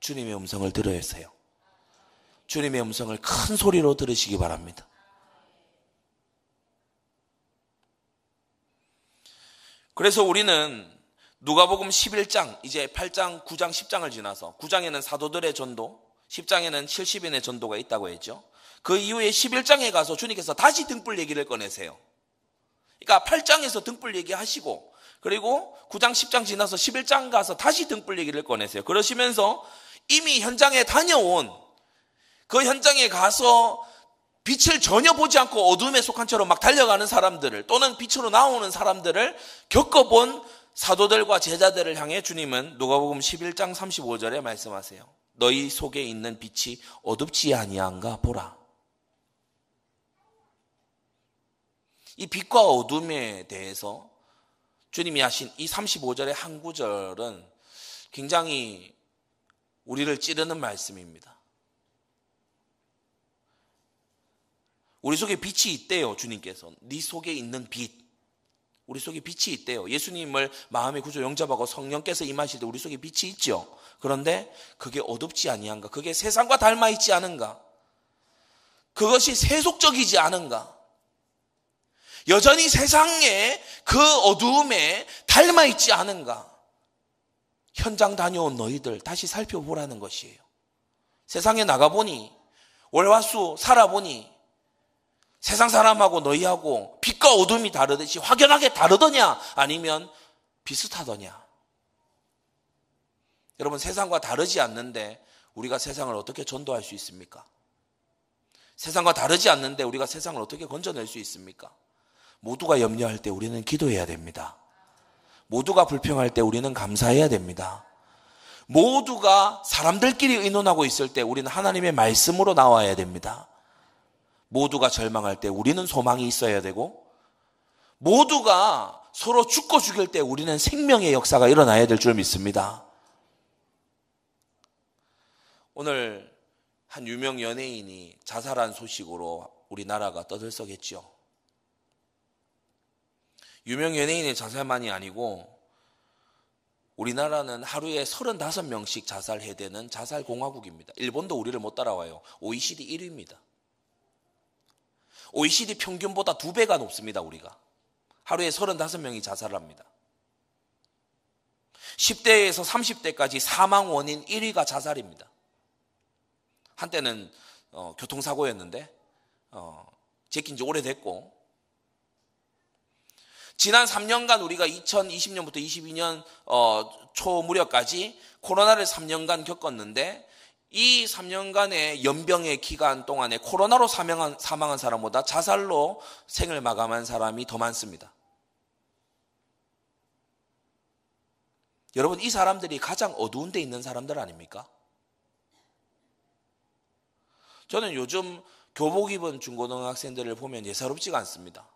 주님의 음성을 들어야 했어요. 주님의 음성을 큰 소리로 들으시기 바랍니다. 그래서 우리는 누가복음 11장, 이제 8장, 9장, 10장을 지나서 9장에는 사도들의 전도, 10장에는 70인의 전도가 있다고 했죠. 그 이후에 11장에 가서 주님께서 다시 등불 얘기를 꺼내세요. 그러니까 8장에서 등불 얘기하시고 그리고 9장, 10장 지나서 11장 가서 다시 등불 얘기를 꺼내세요. 그러시면서 이미 현장에 다녀온 그 현장에 가서 빛을 전혀 보지 않고 어둠에 속한 채로 막 달려가는 사람들을 또는 빛으로 나오는 사람들을 겪어본 사도들과 제자들을 향해 주님은 누가복음 11장 35절에 말씀하세요. 너희 속에 있는 빛이 어둡지 아니한가 보라. 이 빛과 어둠에 대해서 주님이 하신 이 35절의 한 구절은 굉장히 우리를 찌르는 말씀입니다. 우리 속에 빛이 있대요, 주님께서. 네 속에 있는 빛. 우리 속에 빛이 있대요. 예수님을 마음의 구조 영접하고 성령께서 임하실 때 우리 속에 빛이 있죠. 그런데 그게 어둡지 아니한가? 그게 세상과 닮아 있지 않은가? 그것이 세속적이지 않은가? 여전히 세상에 그 어두움에 닮아 있지 않은가? 현장 다녀온 너희들 다시 살펴보라는 것이에요. 세상에 나가보니 월화수 살아보니 세상 사람하고 너희하고 빛과 어둠이 다르듯이 확연하게 다르더냐 아니면 비슷하더냐 여러분 세상과 다르지 않는데 우리가 세상을 어떻게 전도할 수 있습니까? 세상과 다르지 않는데 우리가 세상을 어떻게 건져낼 수 있습니까? 모두가 염려할 때 우리는 기도해야 됩니다. 모두가 불평할 때 우리는 감사해야 됩니다. 모두가 사람들끼리 의논하고 있을 때 우리는 하나님의 말씀으로 나와야 됩니다. 모두가 절망할 때 우리는 소망이 있어야 되고 모두가 서로 죽고 죽일 때 우리는 생명의 역사가 일어나야 될 줄 믿습니다. 오늘 한 유명 연예인이 자살한 소식으로 우리나라가 떠들썩했죠. 유명 연예인의 자살만이 아니고 우리나라는 하루에 35명씩 자살해대는 자살공화국입니다. 일본도 우리를 못 따라와요. OECD 1위입니다. OECD 평균보다 두 배가 높습니다, 우리가. 하루에 35명이 자살을 합니다. 10대에서 30대까지 사망 원인 1위가 자살입니다. 한때는 어, 교통사고였는데 어, 제낀 지 오래됐고 지난 3년간 우리가 2020년부터 22년 어, 초 무렵까지 코로나를 3년간 겪었는데 이 3년간의 연병의 기간 동안에 코로나로 사망한, 사망한 사람보다 자살로 생을 마감한 사람이 더 많습니다. 여러분, 이 사람들이 가장 어두운 데 있는 사람들 아닙니까? 저는 요즘 교복 입은 중고등학생들을 보면 예사롭지가 않습니다.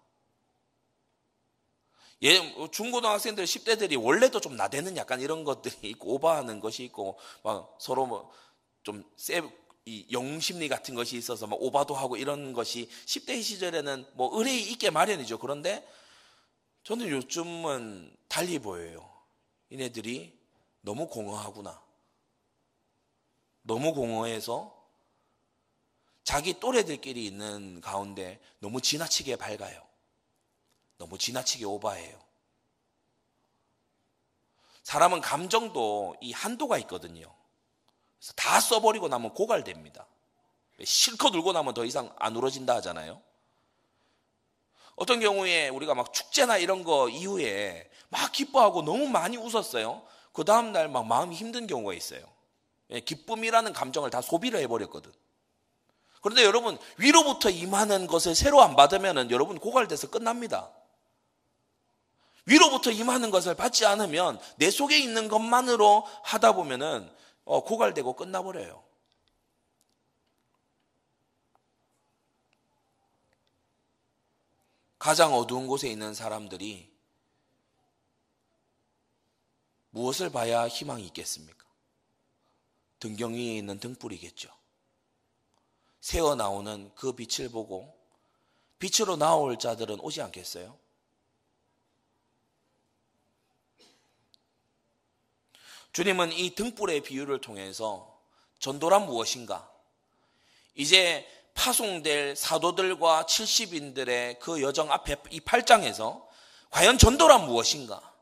예, 중고등학생들 10대들이 원래도 좀 나대는 약간 이런 것들이 있고 오버하는 것이 있고 막 서로 뭐 좀 영심리 같은 것이 있어서 막 오바도 하고 이런 것이 10대 시절에는 뭐 의뢰이 있게 마련이죠. 그런데 저는 요즘은 달리 보여요. 이네들이 너무 공허하구나. 너무 공허해서 자기 또래들끼리 있는 가운데 너무 지나치게 밝아요. 너무 지나치게 오바해요. 사람은 감정도 이 한도가 있거든요. 그래서 다 써버리고 나면 고갈됩니다. 실컷 울고 나면 더 이상 안 울어진다 하잖아요. 어떤 경우에 우리가 막 축제나 이런 거 이후에 막 기뻐하고 너무 많이 웃었어요. 그 다음날 막 마음이 힘든 경우가 있어요. 예, 기쁨이라는 감정을 다 소비를 해버렸거든. 그런데 여러분, 위로부터 임하는 것을 새로 안 받으면 여러분 고갈돼서 끝납니다. 위로부터 임하는 것을 받지 않으면 내 속에 있는 것만으로 하다 보면은 어, 고갈되고 끝나버려요. 가장 어두운 곳에 있는 사람들이 무엇을 봐야 희망이 있겠습니까? 등경 위에 있는 등불이겠죠. 새어 나오는 그 빛을 보고 빛으로 나올 자들은 오지 않겠어요? 주님은 이 등불의 비유를 통해서 전도란 무엇인가? 이제 파송될 사도들과 70인들의 그 여정 앞에 이 8장에서 과연 전도란 무엇인가?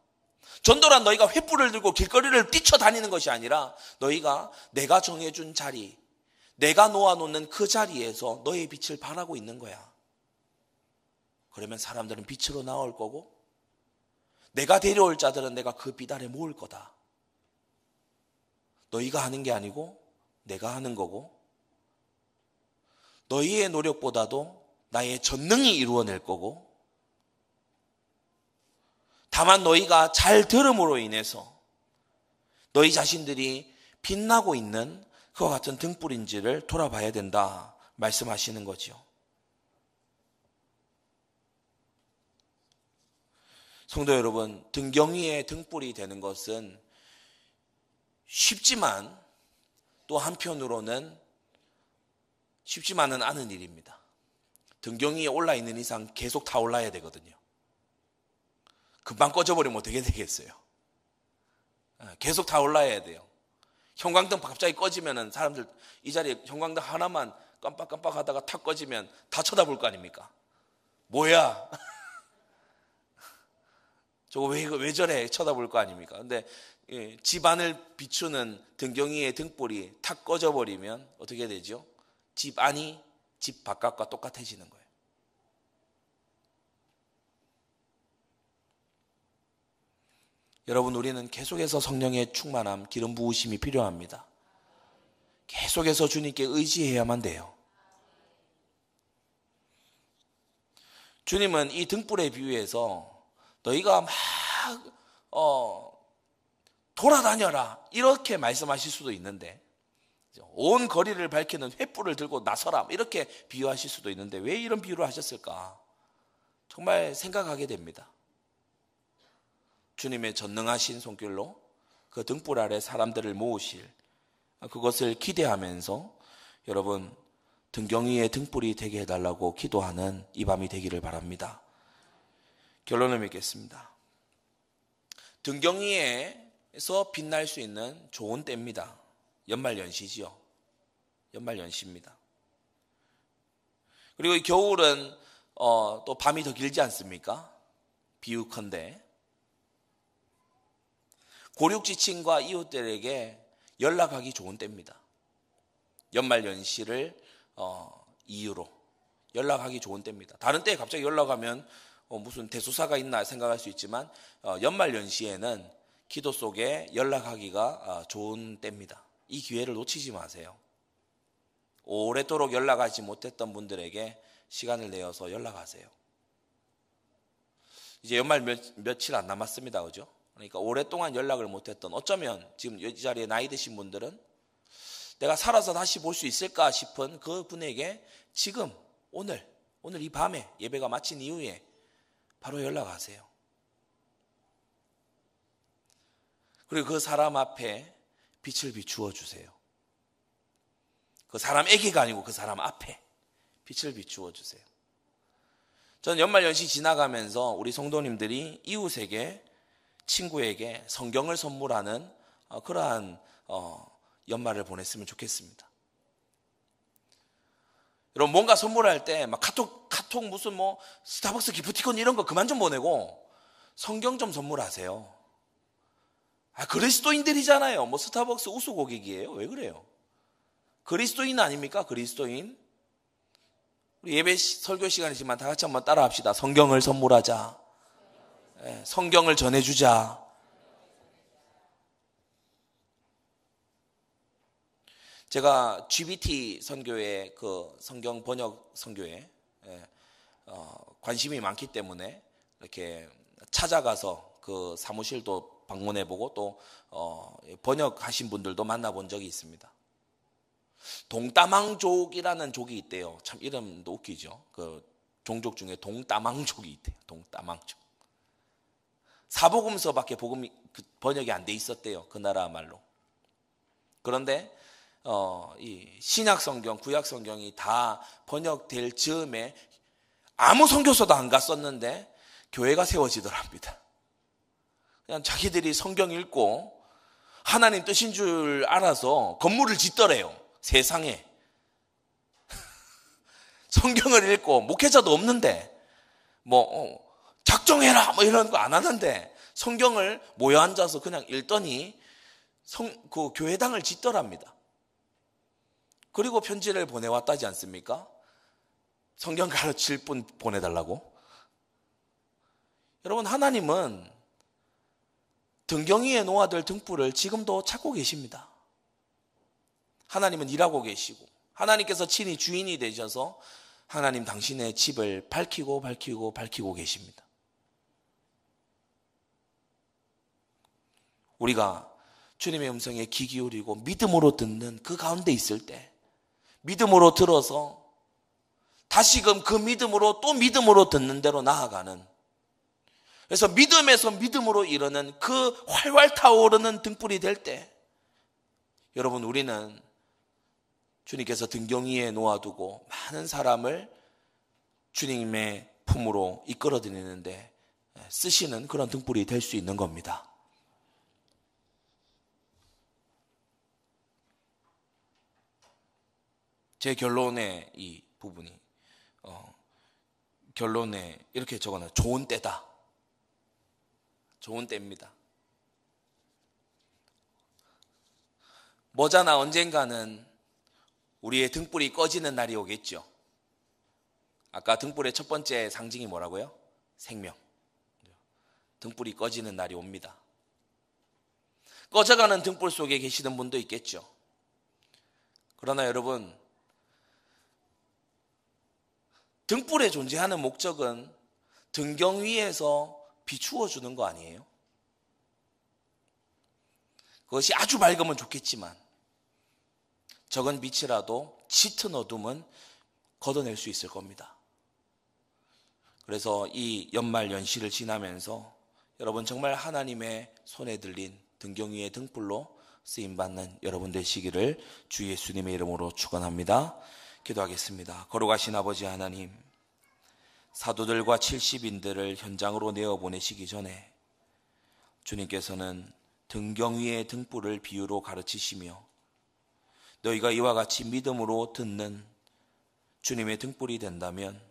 전도란 너희가 횃불을 들고 길거리를 뛰쳐다니는 것이 아니라 너희가 내가 정해준 자리, 내가 놓아놓는 그 자리에서 너의 빛을 발하고 있는 거야. 그러면 사람들은 빛으로 나올 거고 내가 데려올 자들은 내가 그 빛 아래 모을 거다. 너희가 하는 게 아니고 내가 하는 거고 너희의 노력보다도 나의 전능이 이루어낼 거고 다만 너희가 잘 들음으로 인해서 너희 자신들이 빛나고 있는 그와 같은 등불인지를 돌아봐야 된다 말씀하시는 거죠. 성도 여러분, 등경위의 등불이 되는 것은 쉽지만 또 한편으로는 쉽지만은 않은 일입니다. 등경위에 올라 있는 이상 계속 타올라야 되거든요. 금방 꺼져버리면 어떻게 되겠어요? 아, 계속 타올라야 돼요. 형광등 갑자기 꺼지면은 사람들 이 자리에 형광등 하나만 깜빡깜빡 하다가 탁 꺼지면 다 쳐다볼 거 아닙니까? 뭐야? (laughs) 저거 왜, 왜 저래? 쳐다볼 거 아닙니까? 근데 예, 집안을 비추는 등경이의 등불이 탁 꺼져버리면 어떻게 되죠? 집 안이 집 바깥과 똑같아지는 거예요. 여러분, 우리는 계속해서 성령의 충만함, 기름 부으심이 필요합니다. 계속해서 주님께 의지해야만 돼요. 주님은 이 등불의 비유에서 너희가 막, 어, 돌아다녀라. 이렇게 말씀하실 수도 있는데, 온 거리를 밝히는 횃불을 들고 나서라. 이렇게 비유하실 수도 있는데, 왜 이런 비유를 하셨을까? 정말 생각하게 됩니다. 주님의 전능하신 손길로 그 등불 아래 사람들을 모으실 그것을 기대하면서 여러분 등경위의 등불이 되게 해달라고 기도하는 이 밤이 되기를 바랍니다. 결론을 맺겠습니다. 등경위 에서 빛날 수 있는 좋은 때입니다. 연말연시지요. 연말연시입니다. 그리고 겨울은 어, 또 밤이 더 길지 않습니까? 비유컨대 고륙지친과 이웃들에게 연락하기 좋은 때입니다. 연말연시를 어, 이유로 연락하기 좋은 때입니다. 다른 때에 갑자기 연락하면 어, 무슨 대소사가 있나 생각할 수 있지만 어, 연말 연시에는 기도 속에 연락하기가 어, 좋은 때입니다. 이 기회를 놓치지 마세요. 오랫도록 연락하지 못했던 분들에게 시간을 내어서 연락하세요. 이제 연말 며, 며칠 안 남았습니다. 그죠? 그러니까 오랫동안 연락을 못했던 어쩌면 지금 이 자리에 나이 드신 분들은 내가 살아서 다시 볼 수 있을까 싶은 그 분에게 지금 오늘 오늘 이 밤에 예배가 마친 이후에 바로 연락하세요. 그리고 그 사람 앞에 빛을 비추어 주세요. 그 사람에게가 아니고 그 사람 앞에 빛을 비추어 주세요. 저는 연말 연시 지나가면서 우리 성도님들이 이웃에게 친구에게 성경을 선물하는 어, 그러한 어, 연말을 보냈으면 좋겠습니다. 여러분 뭔가 선물할 때 막 카톡 카톡 무슨 뭐 스타벅스 기프티콘 이런 거 그만 좀 보내고 성경 좀 선물하세요. 아 그리스도인들이잖아요. 뭐 스타벅스 우수 고객이에요. 왜 그래요? 그리스도인 아닙니까? 그리스도인. 우리 예배 설교 시간이지만 다 같이 한번 따라합시다. 성경을 선물하자. 예, 성경을 전해주자. 제가 GBT 선교회 그 성경 번역 선교회 예, 어, 관심이 많기 때문에 이렇게 찾아가서 그 사무실도 방문해보고 또 어, 번역하신 분들도 만나본 적이 있습니다. 동따망족이라는 족이 있대요. 참 이름도 웃기죠. 그 종족 중에 동따망족이 있대요. 동따망족. 사복음서밖에 복음이 그 번역이 안 돼 있었대요. 그 나라 말로. 그런데 어, 이 신약 성경, 구약 성경이 다 번역될 즈음에 아무 성교서도 안 갔었는데 교회가 세워지더랍니다. 그냥 자기들이 성경 읽고 하나님 뜻인 줄 알아서 건물을 짓더래요. 세상에. (laughs) 성경을 읽고 목회자도 없는데 뭐 어, 작정해라 뭐 이런 거 안 하는데 성경을 모여 앉아서 그냥 읽더니 성, 그 교회당을 짓더랍니다. 그리고 편지를 보내왔다지 않습니까? 성경 가르칠 분 보내달라고. 여러분, 하나님은 등경이에 놓아둘 등불을 지금도 찾고 계십니다. 하나님은 일하고 계시고, 하나님께서 친히 주인이 되셔서 하나님 당신의 집을 밝히고 밝히고 밝히고 계십니다. 우리가 주님의 음성에 귀 기울이고 믿음으로 듣는 그 가운데 있을 때, 믿음으로 들어서 다시금 그 믿음으로 또 믿음으로 듣는 대로 나아가는 그래서 믿음에서 믿음으로 이르는 그 활활 타오르는 등불이 될 때 여러분 우리는 주님께서 등경 위에 놓아두고 많은 사람을 주님의 품으로 이끌어 드리는데 쓰시는 그런 등불이 될 수 있는 겁니다. 제 결론의 이 부분이 어, 결론에 이렇게 적어놔 좋은 때다. 좋은 때입니다. 뭐잖아 언젠가는 우리의 등불이 꺼지는 날이 오겠죠. 아까 등불의 첫 번째 상징이 뭐라고요? 생명. 등불이 꺼지는 날이 옵니다. 꺼져가는 등불 속에 계시는 분도 있겠죠. 그러나 여러분, 등불에 존재하는 목적은 등경 위에서 비추어 주는 거 아니에요? 그것이 아주 밝으면 좋겠지만 적은 빛이라도 짙은 어둠은 걷어낼 수 있을 겁니다. 그래서 이 연말 연시를 지나면서 여러분 정말 하나님의 손에 들린 등경 위의 등불로 쓰임 받는 여러분 되시기를 주 예수님의 이름으로 축원합니다. 기도하겠습니다. 거룩하신 아버지 하나님, 사도들과 70인들을 현장으로 내어 보내시기 전에 주님께서는 등경 위의 등불을 비유로 가르치시며 너희가 이와 같이 믿음으로 듣는 주님의 등불이 된다면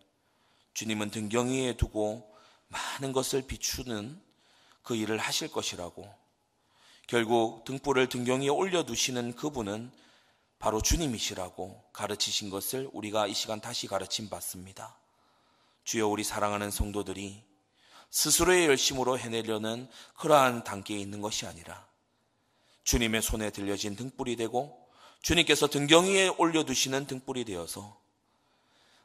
주님은 등경 위에 두고 많은 것을 비추는 그 일을 하실 것이라고 결국 등불을 등경 위에 올려두시는 그분은 바로 주님이시라고 가르치신 것을 우리가 이 시간 다시 가르침 받습니다. 주여 우리 사랑하는 성도들이 스스로의 열심으로 해내려는 그러한 단계에 있는 것이 아니라 주님의 손에 들려진 등불이 되고 주님께서 등경 위에 올려두시는 등불이 되어서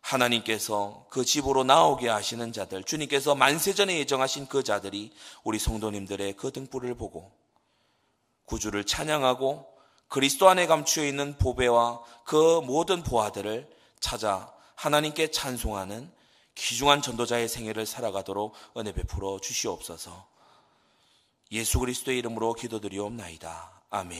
하나님께서 그 집으로 나오게 하시는 자들, 주님께서 만세전에 예정하신 그 자들이 우리 성도님들의 그 등불을 보고 구주를 찬양하고 그리스도 안에 감추어 있는 보배와 그 모든 보화들을 찾아 하나님께 찬송하는 귀중한 전도자의 생애를 살아가도록 은혜 베풀어 주시옵소서. 예수 그리스도의 이름으로 기도드리옵나이다. 아멘.